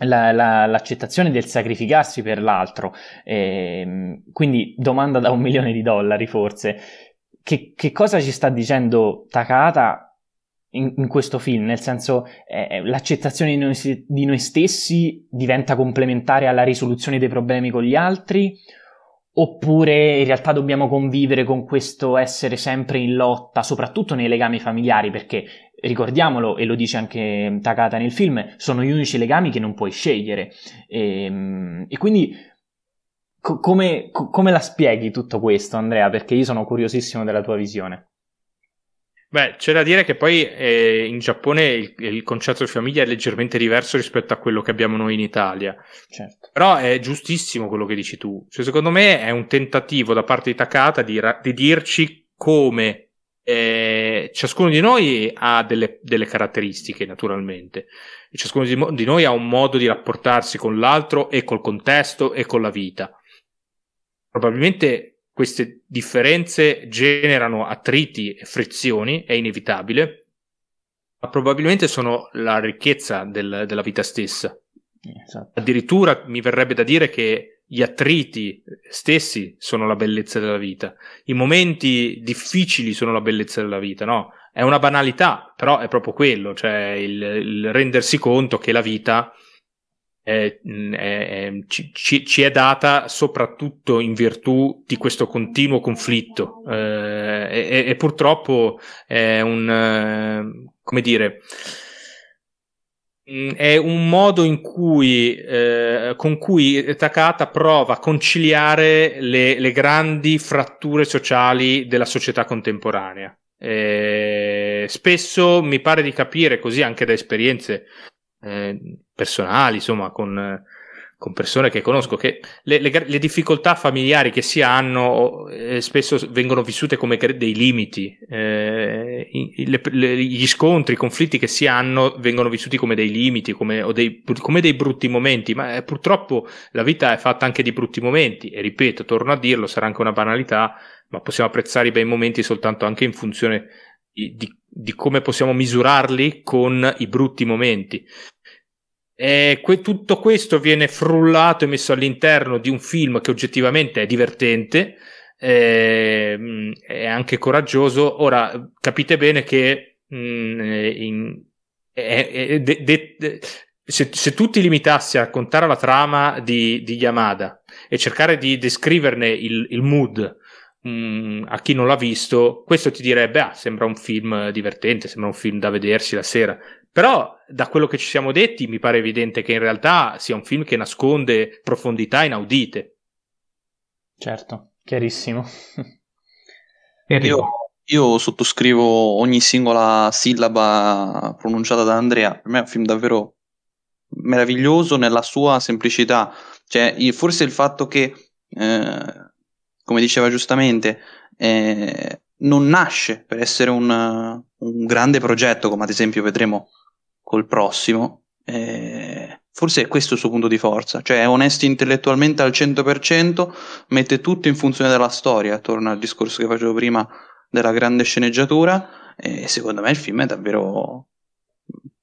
la, la, l'accettazione del sacrificarsi per l'altro. Eh, quindi domanda da un milione di dollari forse. Che, che cosa ci sta dicendo Takata in, in, questo film, nel senso eh, l'accettazione di noi, di noi, stessi diventa complementare alla risoluzione dei problemi con gli altri Oppure in realtà dobbiamo convivere con questo essere sempre in lotta, soprattutto nei legami familiari, perché ricordiamolo, e lo dice anche Takata nel film, sono gli unici legami che non puoi scegliere. E, ehm, e quindi co- come, co- come la spieghi tutto questo, Andrea? Perché io sono curiosissimo della tua visione. Beh, c'è da dire che poi eh, in Giappone il, il, concetto di famiglia è leggermente diverso rispetto a quello che abbiamo noi in Italia. Certo. Però è giustissimo quello che dici tu. Cioè, secondo me è un tentativo da parte di Takata di, di dirci come eh, ciascuno di noi ha delle, delle, caratteristiche, naturalmente. E ciascuno di, di noi ha un modo di rapportarsi con l'altro e col contesto e con la vita. Probabilmente queste differenze generano attriti e frizioni, è inevitabile, ma probabilmente sono la ricchezza del, della vita stessa. Esatto. Addirittura mi verrebbe da dire che gli attriti stessi sono la bellezza della vita, i momenti difficili sono la bellezza della vita, no? È una banalità, però è proprio quello, cioè il, il rendersi conto che la vita è, è, ci, ci, è data soprattutto in virtù di questo continuo conflitto eh, e, e, purtroppo è un, eh, come dire, è un modo in cui, eh, con cui Takata prova a conciliare le, le grandi fratture sociali della società contemporanea. Eh, spesso mi pare di capire, così anche da esperienze eh, personali, insomma, con con persone che conosco, che le, le, le difficoltà familiari che si hanno eh, spesso vengono vissute come dei limiti, eh, le, gli scontri, i conflitti che si hanno vengono vissuti come dei limiti, come, dei, come dei, brutti momenti, ma eh, purtroppo la vita è fatta anche di brutti momenti e ripeto, torno a dirlo, sarà anche una banalità, ma possiamo apprezzare i bei momenti soltanto anche in funzione di, di, come possiamo misurarli con i brutti momenti. E que- tutto questo viene frullato e messo all'interno di un film che oggettivamente è divertente, eh, è anche coraggioso. Ora capite bene che mh, mm, in, è, è, de, de, se, se, tu ti limitassi a raccontare la trama di, di Yamada e cercare di descriverne il, il mood mh, mm, a chi non l'ha visto, questo ti direbbe: Ah, sembra un film divertente, sembra un film da vedersi la sera. Però, da quello che ci siamo detti, mi pare evidente che in realtà sia un film che nasconde profondità inaudite. Certo, chiarissimo. io, io sottoscrivo ogni singola sillaba pronunciata da Andrea. Per me è un film davvero meraviglioso nella sua semplicità. Cioè, forse il fatto che, eh, come diceva giustamente, eh, non nasce per essere un, un, grande progetto, come ad esempio vedremo col prossimo, eh, forse è questo il suo punto di forza, cioè è onesto intellettualmente al 100%, mette tutto in funzione della storia, torna al discorso che facevo prima della grande sceneggiatura e secondo me il film è davvero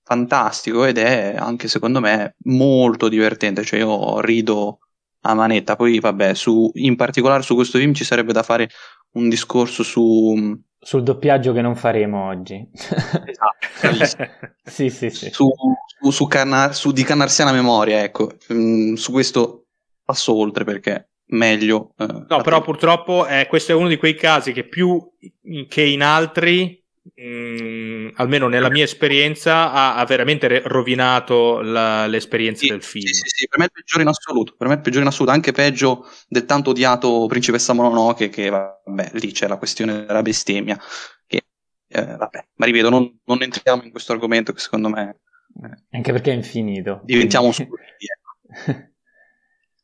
fantastico ed è anche secondo me molto divertente, cioè io rido a manetta, poi vabbè, su, in particolare su questo film ci sarebbe da fare un discorso su sul doppiaggio che non faremo oggi. Esatto, sì, sì, sì. Su, su, su, Canna, su, di Canarsiana memoria, ecco, mm, su questo passo oltre perché meglio. Eh, no, però te. purtroppo eh, questo è uno di quei casi che più che in altri mh, mm, almeno nella mia esperienza, ha, ha veramente rovinato la, l'esperienza sì, del film. Sì, sì, sì, per me è il peggiore in assoluto, per me è il peggiore in assoluto, anche peggio del tanto odiato Principessa Mononoke, che vabbè, lì c'è la questione della bestemmia, che eh, vabbè, ma ripeto, non, non, entriamo in questo argomento che secondo me... Eh, anche perché è infinito. Diventiamo quindi... ecco.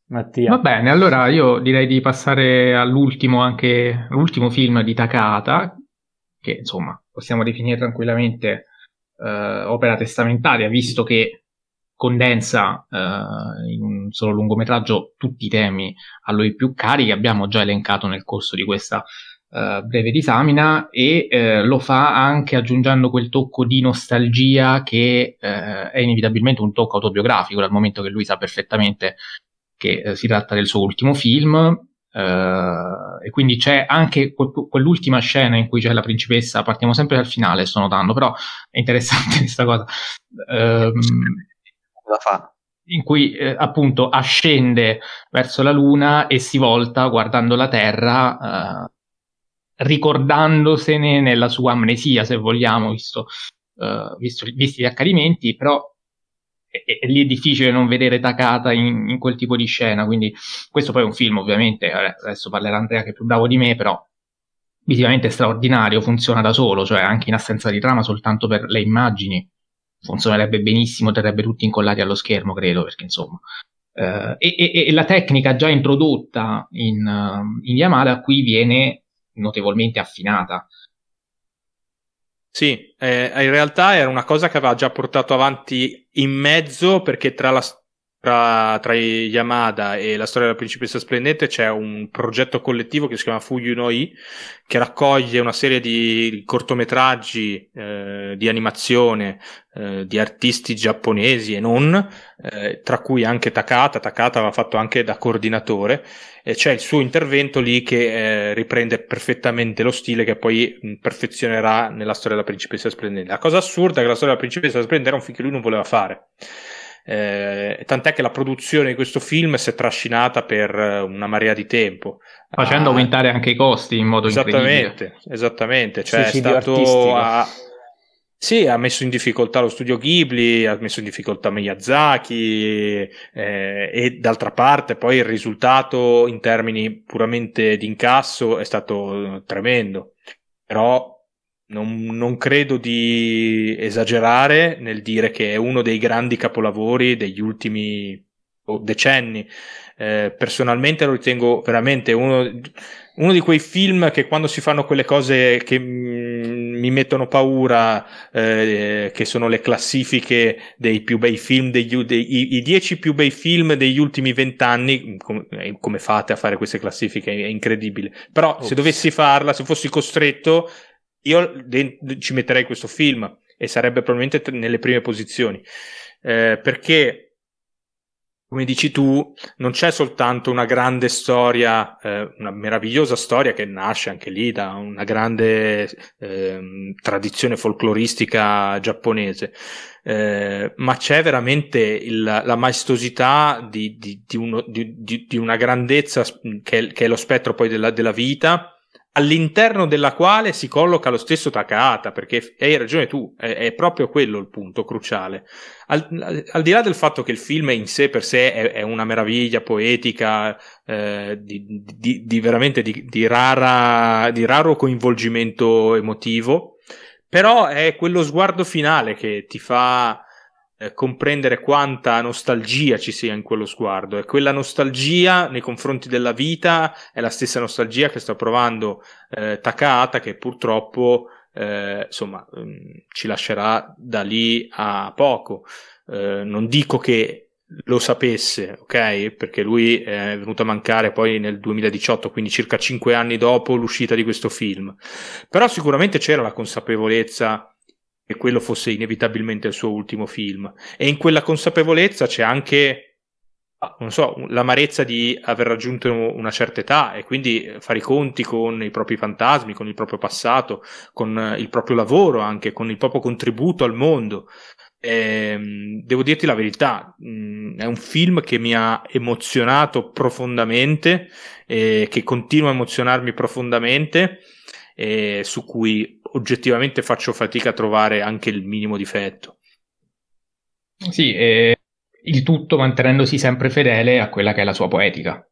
Mattia. Va bene, allora io direi di passare all'ultimo, anche l'ultimo film di Takata, che insomma possiamo definire tranquillamente eh, opera testamentaria, visto che condensa eh, in un solo lungometraggio tutti i temi a lui più cari che abbiamo già elencato nel corso di questa eh, breve disamina e eh, lo fa anche aggiungendo quel tocco di nostalgia che eh, è inevitabilmente un tocco autobiografico dal momento che lui sa perfettamente che eh, si tratta del suo ultimo film Uh, e quindi c'è anche que- quell'ultima scena in cui c'è la principessa, partiamo sempre dal finale, sto notando, però è interessante questa cosa. Um, la fa. In cui eh, appunto ascende verso la luna e si volta guardando la terra, uh, ricordandosene nella sua amnesia, se vogliamo, visto, uh, visto, visti gli accadimenti, però e, e, lì è difficile non vedere Takata in, in, quel tipo di scena, quindi questo poi è un film ovviamente, adesso parlerà Andrea che è più bravo di me, però visivamente straordinario, funziona da solo, cioè anche in assenza di trama, soltanto per le immagini, funzionerebbe benissimo, terrebbe tutti incollati allo schermo, credo, perché insomma... Uh, e, e, la tecnica già introdotta in, uh, in Yamada qui viene notevolmente affinata. Sì, eh, in realtà era una cosa che aveva già portato avanti in mezzo perché tra, la, tra, tra Yamada e la storia della principessa splendente c'è un progetto collettivo che si chiama Fuyu no I che raccoglie una serie di cortometraggi eh, di animazione eh, di artisti giapponesi e non, eh, tra cui anche Takata. Takata aveva fatto anche da coordinatore e c'è il suo intervento lì che eh, riprende perfettamente lo stile che poi mh, perfezionerà nella storia della principessa splendente. La cosa assurda è che la storia della principessa splendente era un film che lui non voleva fare. Eh, tant'è che la produzione di questo film si è trascinata per una marea di tempo. Facendo ah, aumentare anche i costi in modo esattamente, incredibile esattamente cioè è stato a, Sì, ha messo in difficoltà lo studio Ghibli, ha messo in difficoltà Miyazaki eh, e d'altra parte poi il risultato in termini puramente di incasso è stato tremendo. Però non, non, credo di esagerare nel dire che è uno dei grandi capolavori degli ultimi decenni. Eh, personalmente lo ritengo veramente uno, uno, di quei film che quando si fanno quelle cose che mm, mi mettono paura, eh, che sono le classifiche dei più bei film, degli, dei, i, dieci più bei film degli ultimi vent'anni, come, eh, come fate a fare queste classifiche? È incredibile. Però Ops. se dovessi farla, se fossi costretto, io ci metterei questo film e sarebbe probabilmente nelle prime posizioni. Eh, perché come dici tu, non c'è soltanto una grande storia, eh, una meravigliosa storia che nasce anche lì da una grande eh, tradizione folcloristica giapponese, eh, ma c'è veramente il, la maestosità di, di, di, uno, di, una grandezza che è, che è, lo spettro poi della, della vita all'interno della quale si colloca lo stesso Takahata, perché hai ragione tu, è, è proprio quello il punto cruciale. Al, al, di là del fatto che il film in sé per sé è, è una meraviglia poetica, eh, di, di, di, veramente di, di, rara, di raro coinvolgimento emotivo, però è quello sguardo finale che ti fa eh, comprendere quanta nostalgia ci sia in quello sguardo e quella nostalgia nei confronti della vita è la stessa nostalgia che sta provando eh, Takahata che purtroppo eh, insomma mh, mm, ci lascerà da lì a poco eh, non dico che lo sapesse, ok? Perché lui è venuto a mancare poi nel 2018, quindi circa cinque anni dopo l'uscita di questo film. Però sicuramente c'era la consapevolezza che quello fosse inevitabilmente il suo ultimo film. E in quella consapevolezza c'è anche, ah, non so, l'amarezza di aver raggiunto una certa età e quindi fare i conti con i propri fantasmi, con il proprio passato, con il proprio lavoro anche, con il proprio contributo al mondo. E, ehm, devo dirti la verità, mm, è un film che mi ha emozionato profondamente che continua a emozionarmi profondamente e su cui oggettivamente faccio fatica a trovare anche il minimo difetto. Sì, eh, il tutto mantenendosi sempre fedele a quella che è la sua poetica,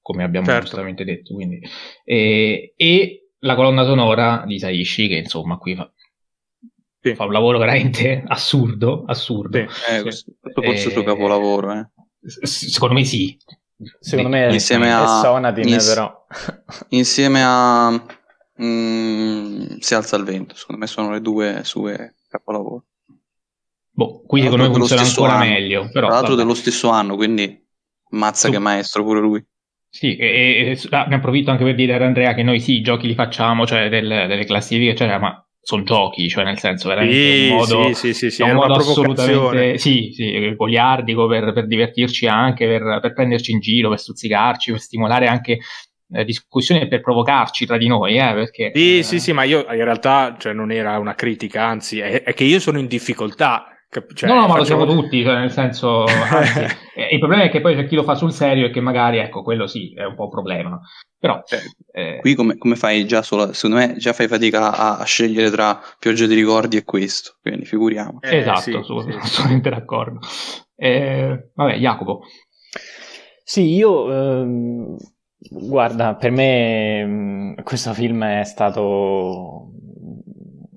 come abbiamo certo. giustamente detto. Quindi. E, e, la colonna sonora di Saishi, che insomma qui fa, sì. fa un lavoro veramente assurdo. assurdo. Sì. Eh, questo forse il suo capolavoro. Eh. Secondo me sì. Secondo me insieme a Sonatine, ins- però. insieme a mm, si alza il vento. Secondo me sono le due sue capolavoro. Boh, qui secondo me funziona ancora anno. meglio. Però, Tra l'altro vabbè. dello stesso anno, quindi mazza tu... che maestro pure lui. Sì, e, e, ne approfitto anche per dire ad Andrea che noi sì, i giochi li facciamo, cioè del, delle classifiche, eccetera, ma sono giochi, cioè nel senso veramente sì, un modo, sì, sì, sì, un modo assolutamente sì, sì, goliardico per, per divertirci anche, per, per, prenderci in giro, per stuzzicarci, per stimolare anche discussione per provocarci tra di noi, eh, perché... Sì, eh... sì, sì, ma io in realtà cioè, non era una critica, anzi è, è che io sono in difficoltà. Cioè, no, no, ma lo siamo tutti, cioè, nel senso... Anzi, eh, il problema è che poi c'è chi lo fa sul serio e che magari, ecco, quello sì, è un po' un problema. Però... Eh, qui come, come, fai già solo... Secondo me già fai fatica a, a, scegliere tra Pioggia di ricordi e questo, quindi figuriamo. Eh, esatto, sì, sono sì, assolutamente d'accordo. Eh, vabbè, Jacopo. Sì, io... Ehm Guarda, per me mm, questo film è stato,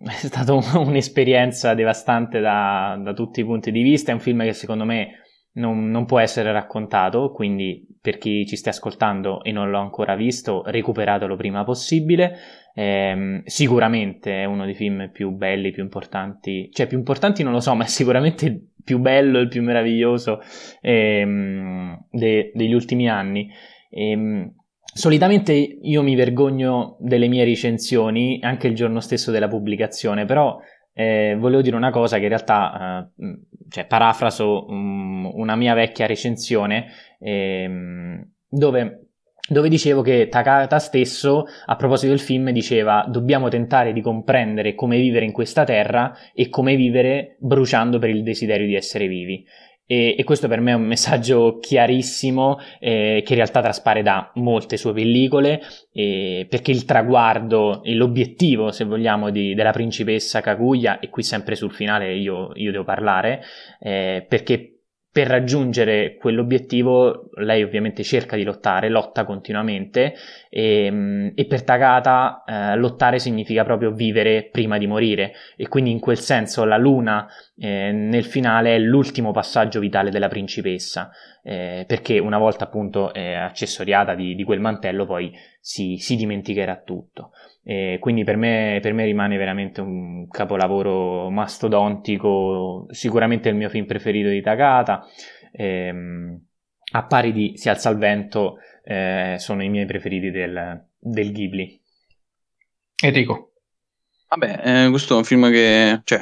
è stato un'esperienza devastante da, da, tutti i punti di vista. È un film che secondo me non, non, può essere raccontato, quindi per chi ci stia ascoltando e non l'ho ancora visto, recuperatelo prima possibile. Eh, sicuramente è uno dei film più belli, più importanti, cioè più importanti non lo so, ma è sicuramente il più bello, il più meraviglioso eh, de, degli ultimi anni. E, ehm, solitamente io mi vergogno delle mie recensioni anche il giorno stesso della pubblicazione, però eh, volevo dire una cosa che in realtà, eh, cioè parafraso um, una mia vecchia recensione eh, dove dove dicevo che Takata stesso, a proposito del film, diceva dobbiamo tentare di comprendere come vivere in questa terra e come vivere bruciando per il desiderio di essere vivi. E, e, questo per me è un messaggio chiarissimo eh, che in realtà traspare da molte sue pellicole, eh, perché il traguardo e l'obiettivo, se vogliamo, di, della principessa Kaguya, e qui sempre sul finale io, io devo parlare, eh, perché per raggiungere quell'obiettivo lei ovviamente cerca di lottare, lotta continuamente e, e per Takata eh, lottare significa proprio vivere prima di morire e quindi in quel senso la luna eh, nel finale è l'ultimo passaggio vitale della principessa eh, perché una volta appunto accessoriata di, di, quel mantello poi si, si dimenticherà tutto. E quindi per me, per me, rimane veramente un capolavoro mastodontico, sicuramente il mio film preferito di Takata. Ehm, a pari di Si alza il vento, eh, sono i miei preferiti del, del Ghibli. Enrico. Vabbè, eh, questo è un film che cioè,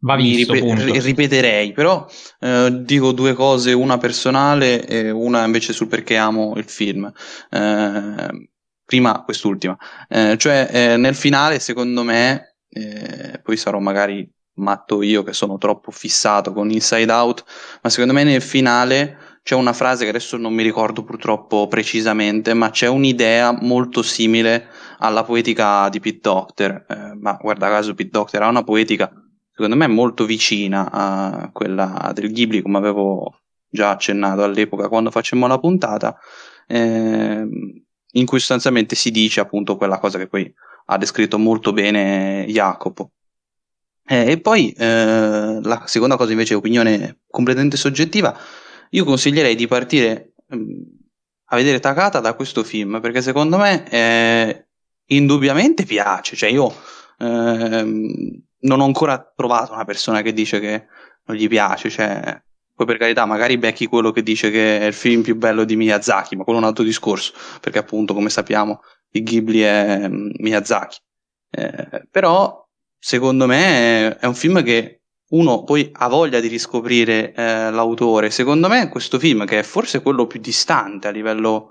Va visto, ripet- ripeterei, però eh, dico due cose, una personale e una invece sul perché amo il film. Eh, prima quest'ultima, eh, cioè eh, nel finale secondo me, eh, poi sarò magari matto io che sono troppo fissato con Inside Out, ma secondo me nel finale c'è una frase che adesso non mi ricordo purtroppo precisamente, ma c'è un'idea molto simile alla poetica di Pete Doctor, eh, ma guarda caso Pete Doctor ha una poetica secondo me molto vicina a quella del Ghibli come avevo già accennato all'epoca quando facemmo la puntata. Eh, in cui sostanzialmente si dice appunto quella cosa che poi ha descritto molto bene Jacopo. Eh, e poi eh, la seconda cosa invece, opinione completamente soggettiva, io consiglierei di partire mh, mm, a vedere Takata da questo film perché secondo me eh, indubbiamente piace, cioè io ehm, non ho ancora trovato una persona che dice che non gli piace, cioè poi per carità, magari becchi quello che dice che è il film più bello di Miyazaki, ma quello è un altro discorso, perché appunto, come sappiamo, il Ghibli è mm, Miyazaki. Eh, però, secondo me, è un film che uno poi ha voglia di riscoprire eh, l'autore. Secondo me, questo film, che è forse quello più distante a livello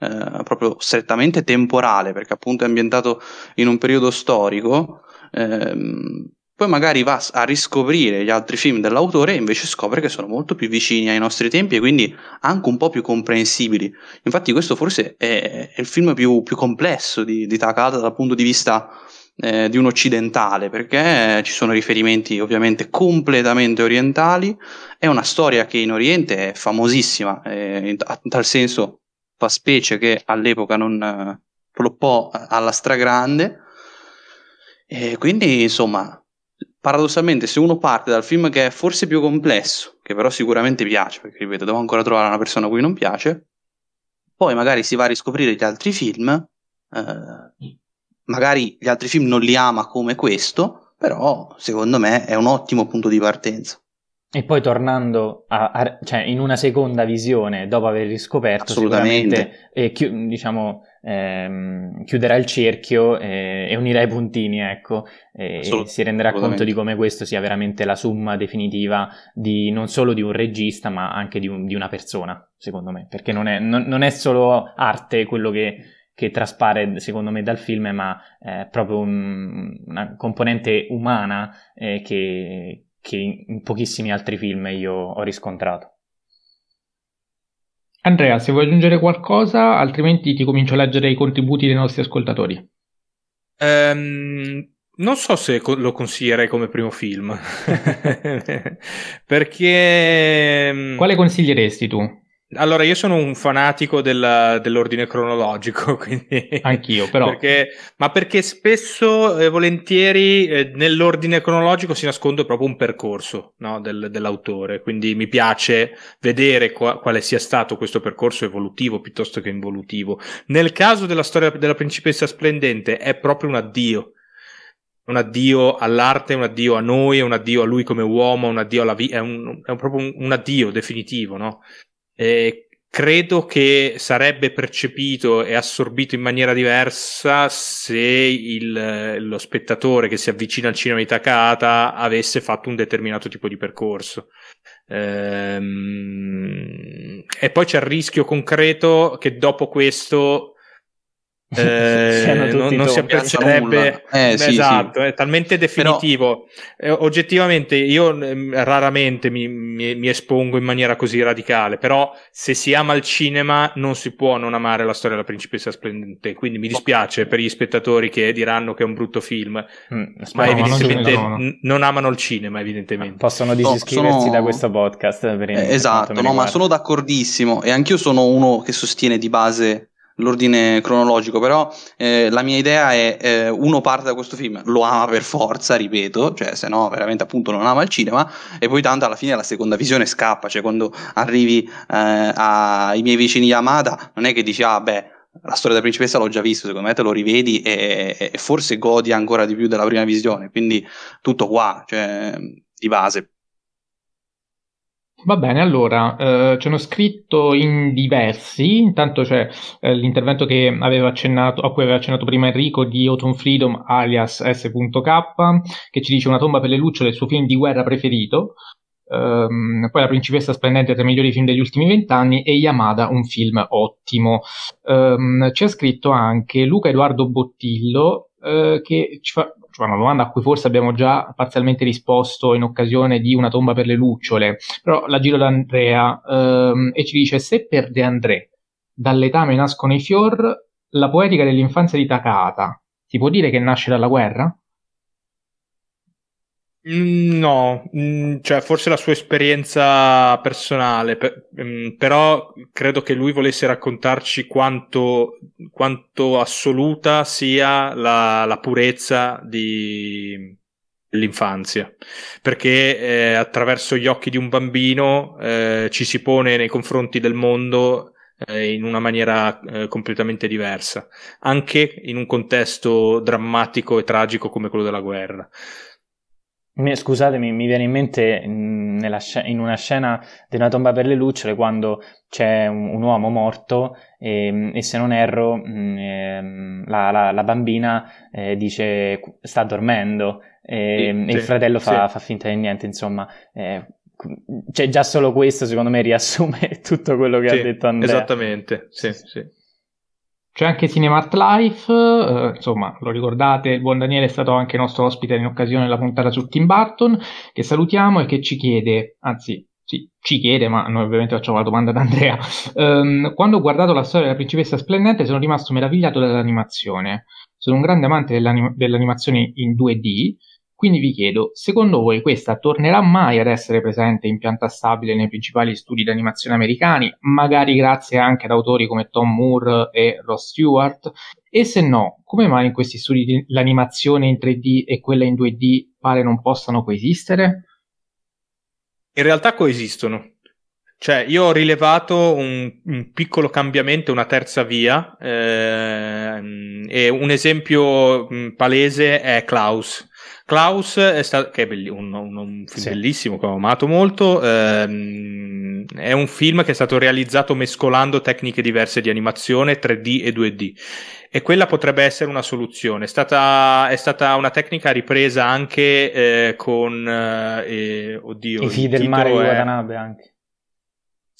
eh, proprio strettamente temporale, perché appunto è ambientato in un periodo storico, ehm, poi magari va a riscoprire gli altri film dell'autore e invece scopre che sono molto più vicini ai nostri tempi e quindi anche un po' più comprensibili. Infatti questo forse è, è il film più, più complesso di, di, Takata dal punto di vista eh, di un occidentale, perché ci sono riferimenti ovviamente completamente orientali, è una storia che in Oriente è famosissima, eh, in, tal senso fa specie che all'epoca non eh, floppò alla stragrande. E quindi insomma paradossalmente, se uno parte dal film che è forse più complesso, che però sicuramente piace, perché ripeto, devo ancora trovare una persona a cui non piace, poi magari si va a riscoprire gli altri film, eh, magari gli altri film non li ama come questo, però secondo me è un ottimo punto di partenza. E poi tornando a, a, cioè in una seconda visione, dopo aver riscoperto, sicuramente eh, chi, diciamo, ehm, chiuderà il cerchio e, e, unirà i puntini, ecco, e, e si renderà conto di come questo sia veramente la summa definitiva di, non solo di un regista, ma anche di, un, di una persona, secondo me, perché non è, non, non è solo arte quello che, che traspare secondo me dal film, ma è proprio un, una componente umana eh, che, che in pochissimi altri film io ho riscontrato. Andrea, se vuoi aggiungere qualcosa, altrimenti ti comincio a leggere i contributi dei nostri ascoltatori. Um, non so se lo consiglierei come primo film. Perché. Ehm, Quale consiglieresti tu? Allora, io sono un fanatico della, dell'ordine cronologico, quindi... Anch'io, però. Perché, ma perché spesso e volentieri eh, nell'ordine cronologico si nasconde proprio un percorso no, del, dell'autore, quindi mi piace vedere qua, quale sia stato questo percorso evolutivo piuttosto che involutivo. Nel caso della storia della principessa splendente è proprio un addio un addio all'arte, un addio a noi, un addio a lui come uomo, un addio alla vita, è, un, è un, proprio un, un, addio definitivo, no? Eh, credo che sarebbe percepito e assorbito in maniera diversa se il, lo spettatore che si avvicina al cinema di Takata avesse fatto un determinato tipo di percorso. Ehm, e poi c'è il rischio concreto che dopo questo eh, non, non si apprezzerebbe eh, sì, esatto, sì. è talmente definitivo. Però... eh, oggettivamente io eh, raramente mi, mi, mi, espongo in maniera così radicale però se si ama il cinema non si può non amare la storia della principessa splendente. Quindi mi dispiace per gli spettatori che diranno che è un brutto film mm, ma evidentemente no, no, no. non amano il cinema evidentemente. Possono disiscriversi sono... da questo podcast per eh, esatto no ma sono d'accordissimo. E anch'io sono uno che sostiene di base l'ordine cronologico, però eh, la mia idea è eh, uno parte da questo film, lo ama per forza, ripeto, cioè se no veramente appunto non ama il cinema e poi tanto alla fine la seconda visione scappa, cioè quando arrivi eh, ai miei vicini Yamada non è che dici ah beh la storia della principessa l'ho già visto, secondo me te lo rivedi e, e forse godi ancora di più della prima visione, quindi tutto qua, cioè di base. Va bene, allora, eh, ci hanno scritto in diversi, intanto c'è eh, l'intervento accennato, a cui aveva accennato prima Enrico di Autumn Freedom alias S.K, che ci dice una tomba per le lucciole, il suo film di guerra preferito, Um, poi La principessa splendente tra i migliori film degli ultimi vent'anni e Yamada, un film ottimo. Um, ci ha scritto anche Luca Edoardo Bottillo uh, che ci fa, cioè una domanda a cui forse abbiamo già parzialmente risposto in occasione di una tomba per le lucciole, però la giro da Andrea ehm, e ci dice se per De André dall'etame nascono i fior, la poetica dell'infanzia di Takahata si può dire che nasce dalla guerra? Mm, no, mm, cioè forse la sua esperienza personale, per, mm, però credo che lui volesse raccontarci quanto, quanto assoluta sia la, la purezza di, dell'infanzia, perché eh, attraverso gli occhi di un bambino eh, ci si pone nei confronti del mondo eh, in una maniera eh, completamente diversa, anche in un contesto drammatico e tragico come quello della guerra. Scusatemi, mi viene in mente sc- in una scena di una tomba per le lucciole quando c'è un, un uomo morto e, e, se non erro eh, la, la, la, bambina eh, dice sta dormendo e, sì, e il fratello fa, sì. fa, finta di niente, insomma. Eh, cioè già solo questo secondo me riassume tutto quello che ha detto Andrea. Esattamente, sì, sì. C'è anche Cinemart Life, eh, insomma, lo ricordate, il buon Daniele è stato anche nostro ospite in occasione della puntata su Tim Burton, che salutiamo e che ci chiede, anzi, sì, ci chiede, ma noi ovviamente facciamo la domanda ad Andrea. Um, quando ho guardato la storia della principessa splendente sono rimasto meravigliato dall'animazione. Sono un grande amante dell'anim- dell'animazione in 2D quindi vi chiedo, secondo voi questa tornerà mai ad essere presente in pianta stabile nei principali studi di animazione americani, magari grazie anche ad autori come Tom Moore e Ross Stewart? E se no, come mai in questi studi l'animazione in 3D e quella in 2D pare non possano coesistere? In realtà coesistono. Cioè, io ho rilevato un, un piccolo cambiamento, una terza via, eh, e un esempio palese è Klaus. Klaus è stato, che è belli, un, un, un, film sì. bellissimo che ho amato molto, ehm, è un film che è stato realizzato mescolando tecniche diverse di animazione 3D e 2D e quella potrebbe essere una soluzione. È stata, è stata una tecnica ripresa anche eh, con eh, oddio, i figli del mare di Watanabe anche.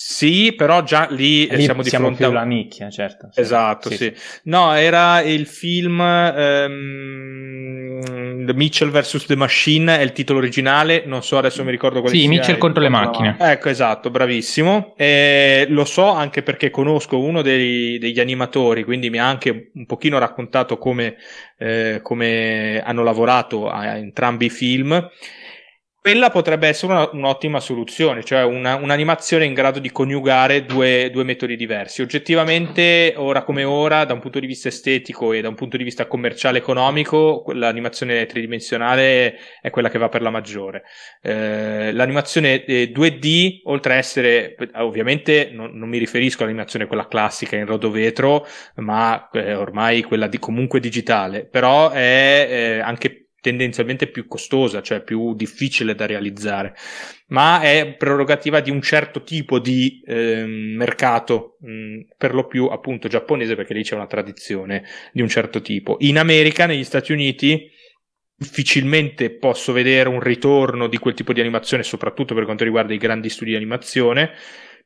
Sì, però già lì, lì siamo di siamo fronte a una nicchia, certo. Sì. Esatto, sì, sì. No, era il film um, The Mitchell vs. The Machine, è il titolo originale, non so adesso mi ricordo quale sì, sia. Sì, Mitchell contro le macchine. Ecco, esatto, bravissimo. E lo so anche perché conosco uno dei, degli animatori, quindi mi ha anche un pochino raccontato come, eh, come hanno lavorato a entrambi i film quella potrebbe essere una, un'ottima soluzione, cioè una, un'animazione in grado di coniugare due, due, metodi diversi. Oggettivamente, ora come ora, da un punto di vista estetico e da un punto di vista commerciale economico, l'animazione tridimensionale è quella che va per la maggiore. Eh, l'animazione 2D, eh, oltre a essere, ovviamente non, non, mi riferisco all'animazione quella classica in rodovetro, ma eh, ormai quella di, comunque digitale, però è eh, anche tendenzialmente più costosa, cioè più difficile da realizzare, ma è prerogativa di un certo tipo di eh, mercato, mh, per lo più appunto giapponese, perché lì c'è una tradizione di un certo tipo. In America, negli Stati Uniti, difficilmente posso vedere un ritorno di quel tipo di animazione, soprattutto per quanto riguarda i grandi studi di animazione,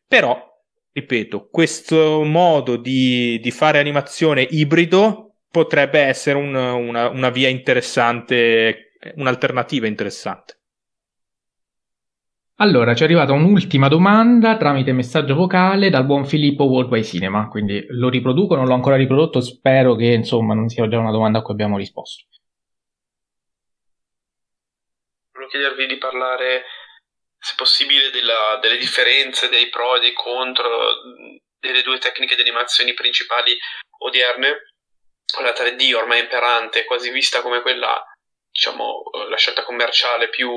però ripeto, questo modo di, di fare animazione ibrido potrebbe essere un, una, una via interessante, un'alternativa interessante. Allora, ci è arrivata un'ultima domanda tramite messaggio vocale dal buon Filippo Worldwide Cinema, quindi lo riproduco, non l'ho ancora riprodotto, spero che insomma non sia già una domanda a cui abbiamo risposto. Volevo chiedervi di parlare, se possibile, della, delle differenze, dei pro e dei contro delle due tecniche di animazioni principali odierne, la 3D ormai imperante, quasi vista come quella, diciamo, la scelta commerciale più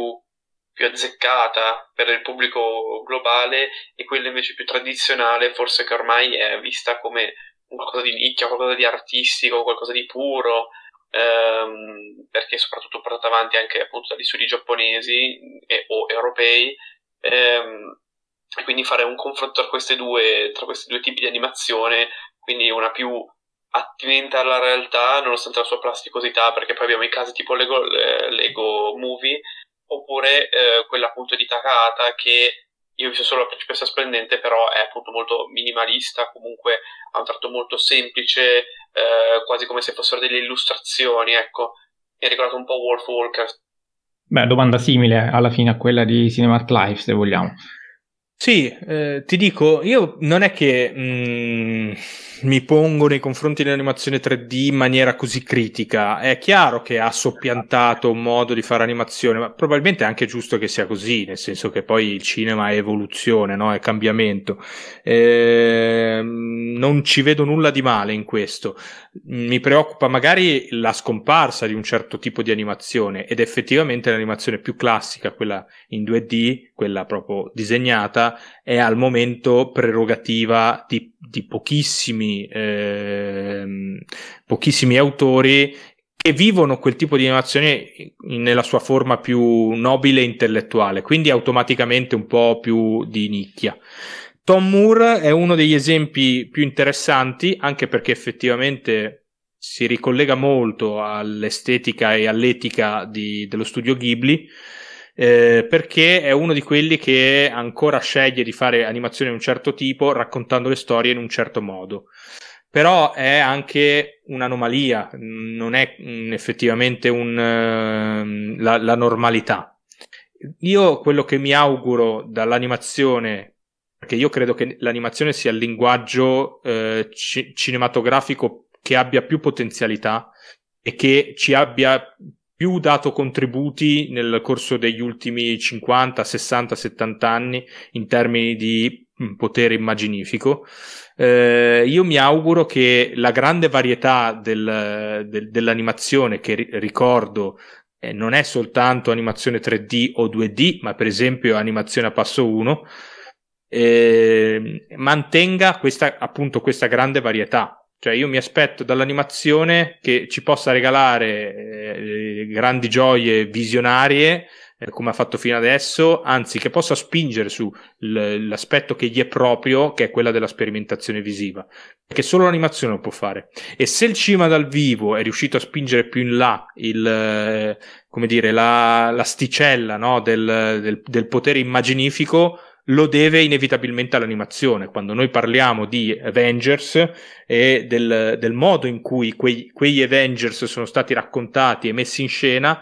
più azzeccata per il pubblico globale e quella invece più tradizionale, forse che ormai è vista come qualcosa di nicchia, qualcosa di artistico, qualcosa di puro, ehm, perché soprattutto portata avanti anche appunto dagli studi giapponesi e, o europei, ehm, e quindi fare un confronto tra, queste due, tra questi due tipi di animazione, quindi una più attinente alla realtà nonostante la sua plasticosità, perché poi abbiamo i casi tipo Lego, eh, Lego Movie, oppure eh, quella appunto di Takahata che io ho visto solo la principessa splendente, però è appunto molto minimalista, comunque ha un tratto molto semplice, eh, quasi come se fossero delle illustrazioni, ecco. Mi ha ricordato un po' Wolf Walker. Beh, domanda simile alla fine a quella di Cinemat Life, se vogliamo. Sì, eh, ti dico, io non è che mh, mm, mi pongo nei confronti dell'animazione 3D in maniera così critica. È chiaro che ha soppiantato un modo di fare animazione, ma probabilmente è anche giusto che sia così, nel senso che poi il cinema è evoluzione, no? è cambiamento. Eh, non ci vedo nulla di male in questo. Mi preoccupa magari la scomparsa di un certo tipo di animazione ed effettivamente l'animazione più classica, quella in 2D, quella proprio disegnata, è al momento prerogativa di, di pochissimi, eh, pochissimi autori che vivono quel tipo di animazione nella sua forma più nobile e intellettuale, quindi automaticamente un po' più di nicchia. Tom Moore è uno degli esempi più interessanti, anche perché effettivamente si ricollega molto all'estetica e all'etica di, dello studio Ghibli eh, perché è uno di quelli che ancora sceglie di fare animazioni di un certo tipo raccontando le storie in un certo modo. Però è anche un'anomalia, non è mm, effettivamente un, uh, la, la normalità. Io quello che mi auguro dall'animazione perché io credo che l'animazione sia il linguaggio eh, ci- cinematografico che abbia più potenzialità e che ci abbia più dato contributi nel corso degli ultimi 50, 60, 70 anni in termini di mm, potere immaginifico. Eh, io mi auguro che la grande varietà del, del, dell'animazione, che ri- ricordo eh, non è soltanto animazione 3D o 2D, ma per esempio animazione a passo 1, eh, mantenga questa, appunto questa grande varietà cioè io mi aspetto dall'animazione che ci possa regalare eh, grandi gioie visionarie eh, come ha fatto fino adesso, anzi che possa spingere su l'aspetto che gli è proprio, che è quella della sperimentazione visiva, perché solo l'animazione lo può fare. E se il cinema dal vivo è riuscito a spingere più in là il, eh, come dire, la, l'asticella no, del, del, del potere immaginifico, lo deve inevitabilmente all'animazione. Quando noi parliamo di Avengers e del, del modo in cui quei, quegli Avengers sono stati raccontati e messi in scena,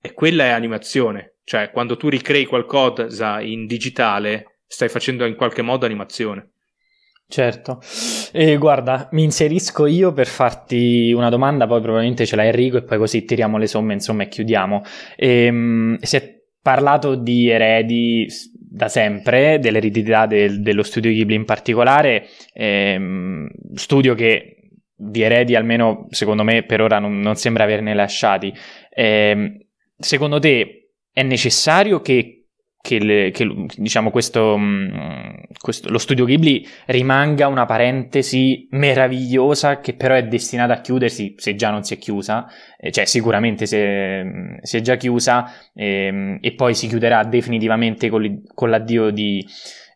e quella è animazione. Cioè, quando tu ricrei qualcosa in digitale, stai facendo in qualche modo animazione. Certo, e guarda, mi inserisco io per farti una domanda, poi probabilmente ce l'ha Enrico e poi così tiriamo le somme, insomma, e chiudiamo. E, um, si è parlato di eredi da sempre, dell'eredità del, dello studio Ghibli in particolare, ehm, studio che di eredi almeno secondo me per ora non, non sembra averne lasciati. Eh, secondo te è necessario che che, le, che diciamo questo, mm, questo, lo studio Ghibli rimanga una parentesi meravigliosa che però è destinata a chiudersi se già non si è chiusa, eh, cioè sicuramente si è, si è già chiusa eh, e poi si chiuderà definitivamente con, con l'addio di,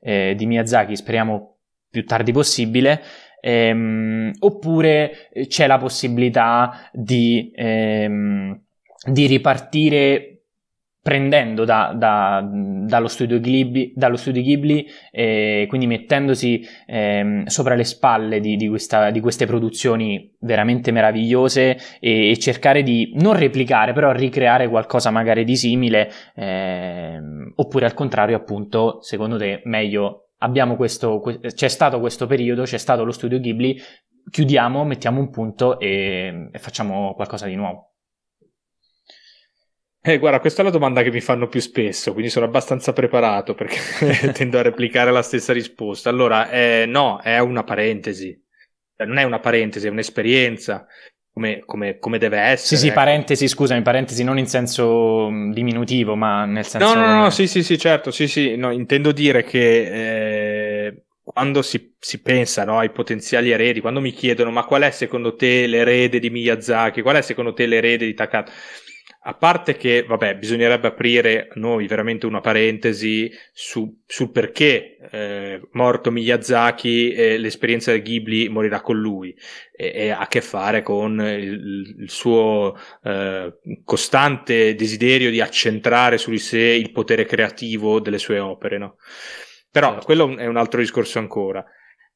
eh, di, Miyazaki, speriamo più tardi possibile. Ehm, oppure c'è la possibilità di, ehm, di ripartire prendendo da, da, dallo, studio Ghibli, dallo studio Ghibli eh, quindi mettendosi eh, sopra le spalle di, di, questa, di, queste produzioni veramente meravigliose e, e, cercare di non replicare, però ricreare qualcosa magari di simile, eh, oppure al contrario, appunto, secondo te, meglio abbiamo questo, c'è stato questo periodo, c'è stato lo studio Ghibli, chiudiamo, mettiamo un punto e, e facciamo qualcosa di nuovo. Eh, guarda, questa è la domanda che mi fanno più spesso, quindi sono abbastanza preparato perché tendo a replicare la stessa risposta. Allora, eh, no, è una parentesi. Cioè, non è una parentesi, è un'esperienza, come, come, come deve essere. Sì, sì, ecco. parentesi, scusami, parentesi non in senso mm, diminutivo, ma nel senso... No, no, no, no sì, sì, sì, certo, sì, sì, no, intendo dire che eh, quando si, si pensa no, ai potenziali eredi, quando mi chiedono ma qual è secondo te l'erede di Miyazaki, qual è secondo te l'erede di Takata? A parte che, vabbè, bisognerebbe aprire noi veramente una parentesi su, sul perché eh, morto Miyazaki e l'esperienza del Ghibli morirà con lui e, e ha a che fare con il, il suo eh, costante desiderio di accentrare su di sé il potere creativo delle sue opere, no? Però certo. quello è un altro discorso ancora.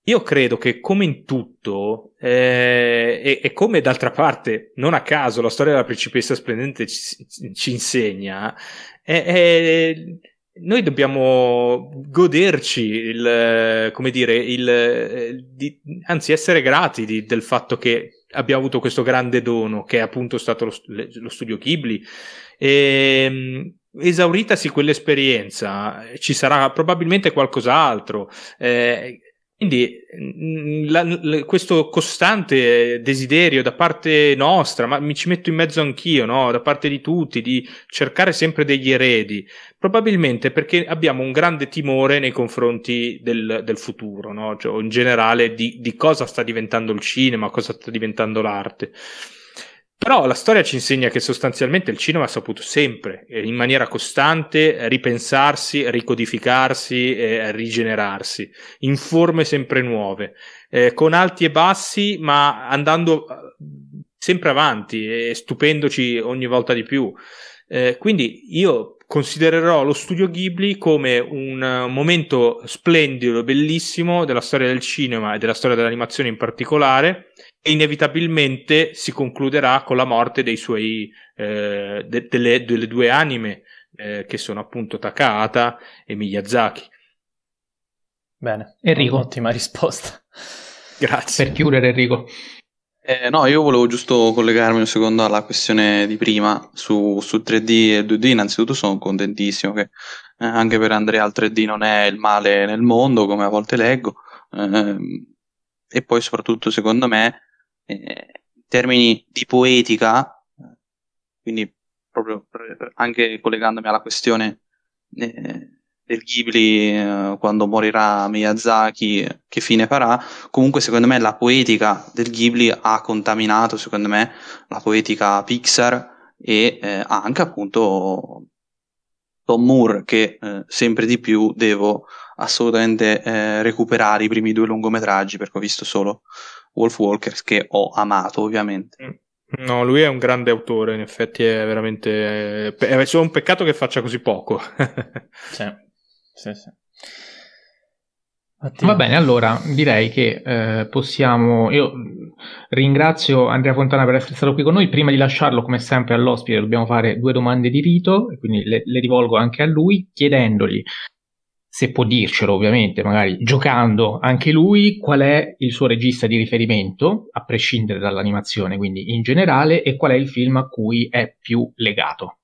Io credo che come in tutto, eh, e, e, come d'altra parte, non a caso, la storia della principessa splendente ci, ci insegna, eh, eh, noi dobbiamo goderci il, come dire, il, di, anzi essere grati di, del fatto che abbiamo avuto questo grande dono che è appunto stato lo, lo studio Ghibli. E, ehm, esauritasi quell'esperienza, ci sarà probabilmente qualcos'altro. Eh, quindi mm, la, la, questo costante desiderio da parte nostra, ma mi ci metto in mezzo anch'io, no? da parte di tutti, di cercare sempre degli eredi, probabilmente perché abbiamo un grande timore nei confronti del, del futuro, no? cioè, in generale di, di cosa sta diventando il cinema, cosa sta diventando l'arte. Però la storia ci insegna che sostanzialmente il cinema ha saputo sempre, eh, in maniera costante, ripensarsi, ricodificarsi e rigenerarsi, in forme sempre nuove, eh, con alti e bassi, ma andando eh, sempre avanti e stupendoci ogni volta di più. Eh, quindi io considererò lo studio Ghibli come un momento splendido, bellissimo della storia del cinema e della storia dell'animazione in particolare e inevitabilmente si concluderà con la morte dei suoi, eh, de- delle, delle, due anime eh, che sono appunto Takahata e Miyazaki. Bene, Enrico. Ottima risposta. Grazie. Per chiudere Enrico. Eh, no, io volevo giusto collegarmi un secondo alla questione di prima su, su 3D e 2D. Innanzitutto sono contentissimo che eh, anche per Andrea il 3D non è il male nel mondo, come a volte leggo. Eh, e poi soprattutto secondo me eh, in termini di poetica, quindi proprio anche collegandomi alla questione eh, del Ghibli eh, quando morirà Miyazaki, che fine farà, comunque secondo me la poetica del Ghibli ha contaminato, secondo me, la poetica Pixar e eh, anche appunto Tom Moore che sempre di più devo assolutamente recuperare i primi due lungometraggi perché ho visto solo Wolf Walkers che ho amato ovviamente. Mm. No, lui è un grande autore, in effetti è veramente... È solo un peccato che faccia così poco. sì, sì, sì. Va bene, allora direi che eh, possiamo. Io ringrazio Andrea Fontana per essere stato qui con noi. Prima di lasciarlo, come sempre, all'ospite, dobbiamo fare due domande di rito, e quindi le, le rivolgo anche a lui, chiedendogli se può dircelo ovviamente, magari giocando anche lui, qual è il suo regista di riferimento, a prescindere dall'animazione, quindi in generale, e qual è il film a cui è più legato.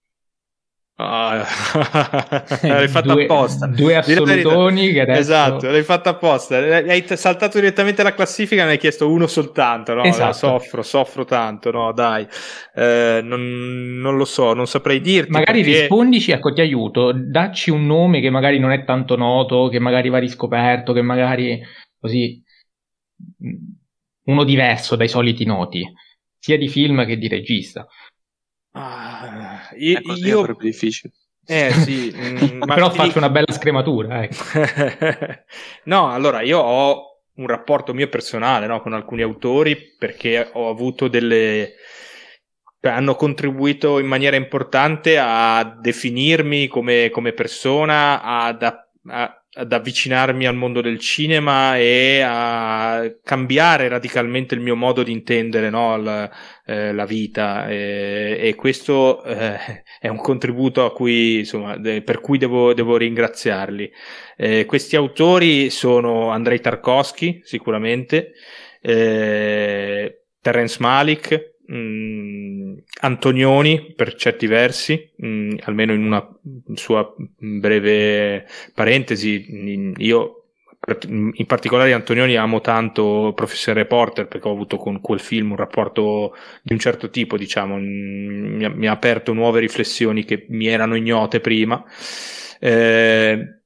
Ah, l'hai fatta due, apposta. Due assolutoni che adesso... Esatto, l'hai fatta apposta. Hai saltato direttamente la classifica e ne hai chiesto uno soltanto. No? Esatto. Soffro, soffro tanto. No, dai, eh, non, non, lo so, non saprei dirti. Magari perché... rispondici, ecco, ti aiuto. Dacci un nome che magari non è tanto noto, che magari va riscoperto, che magari così uno diverso dai soliti noti, sia di film che di regista. Ah, io, io... sarebbe difficile. Eh sì, mm, ma però faccio una bella scrematura. Ecco. no, allora io ho un rapporto mio personale no, con alcuni autori perché ho avuto delle, cioè, hanno contribuito in maniera importante a definirmi come, come persona, ad, a, ad avvicinarmi al mondo del cinema e a cambiare radicalmente il mio modo di intendere no, la, eh, la, vita e, e questo eh, è un contributo a cui, insomma, de, per cui devo, devo ringraziarli. Eh, questi autori sono Andrei Tarkovsky sicuramente, eh, Terence Malik, mh, mm, Antonioni per certi versi, mh, mm, almeno in una sua breve parentesi, io in particolare Antonioni amo tanto Professor Reporter perché ho avuto con quel film un rapporto di un certo tipo, diciamo, mi ha, mi ha aperto nuove riflessioni che mi erano ignote prima. Eh,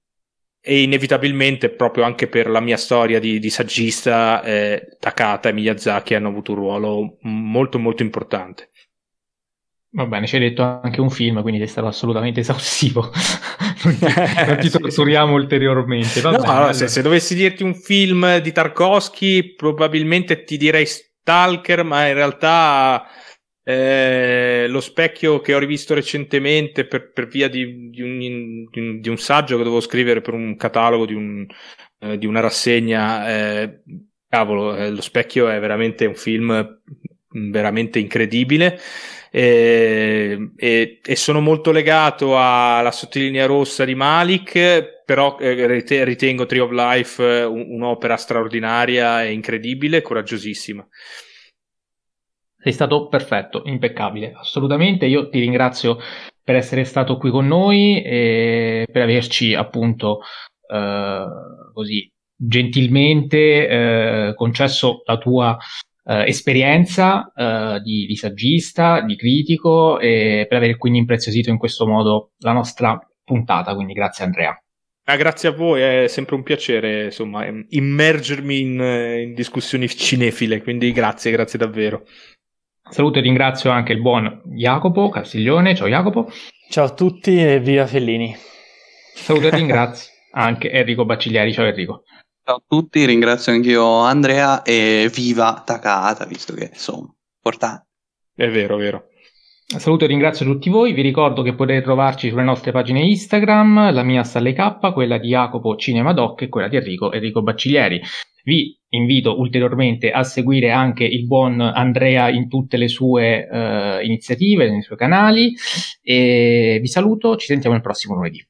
e inevitabilmente proprio anche per la mia storia di, di saggista eh, Takata e Miyazaki hanno avuto un ruolo molto molto importante Va bene, ci hai detto anche un film, quindi è stato assolutamente esaustivo. non ti, non ti torturiamo ulteriormente. Va no, bene, allora, se, se, dovessi dirti un film di Tarkovsky, probabilmente ti direi Stalker, ma in realtà eh, lo specchio che ho rivisto recentemente per, per via di, di, un, di, un, di, un, saggio che dovevo scrivere per un catalogo di, un, eh, di una rassegna. Eh, cavolo, eh, lo specchio è veramente un film veramente incredibile. E, e, e, sono molto legato alla sottolinea rossa di Malik, però eh, ritengo Tree of Life un'opera straordinaria e incredibile, coraggiosissima. Sei stato perfetto, impeccabile, assolutamente. Io ti ringrazio per essere stato qui con noi e per averci appunto eh, così gentilmente eh, concesso la tua eh, esperienza eh, di, di, saggista, di critico e per aver quindi impreziosito in questo modo la nostra puntata. Quindi grazie Andrea. Ah, grazie a voi, è sempre un piacere insomma, immergermi in, in discussioni cinefile, quindi grazie, grazie davvero. Saluto e ringrazio anche il buon Jacopo Castiglione. Ciao Jacopo. Ciao a tutti e viva Fellini. Saluto e ringrazio anche Enrico Bacciglieri. Ciao Enrico. Ciao a tutti, ringrazio anch'io Andrea e viva Takata, visto che insomma, importante. È vero, è vero. Saluto e ringrazio tutti voi, vi ricordo che potete trovarci sulle nostre pagine Instagram, la mia Stalle K, quella di Jacopo Cinema Doc e quella di Enrico Enrico Bacciglieri. Vi invito ulteriormente a seguire anche il buon Andrea in tutte le sue uh, iniziative, nei suoi canali e vi saluto, ci sentiamo il prossimo lunedì.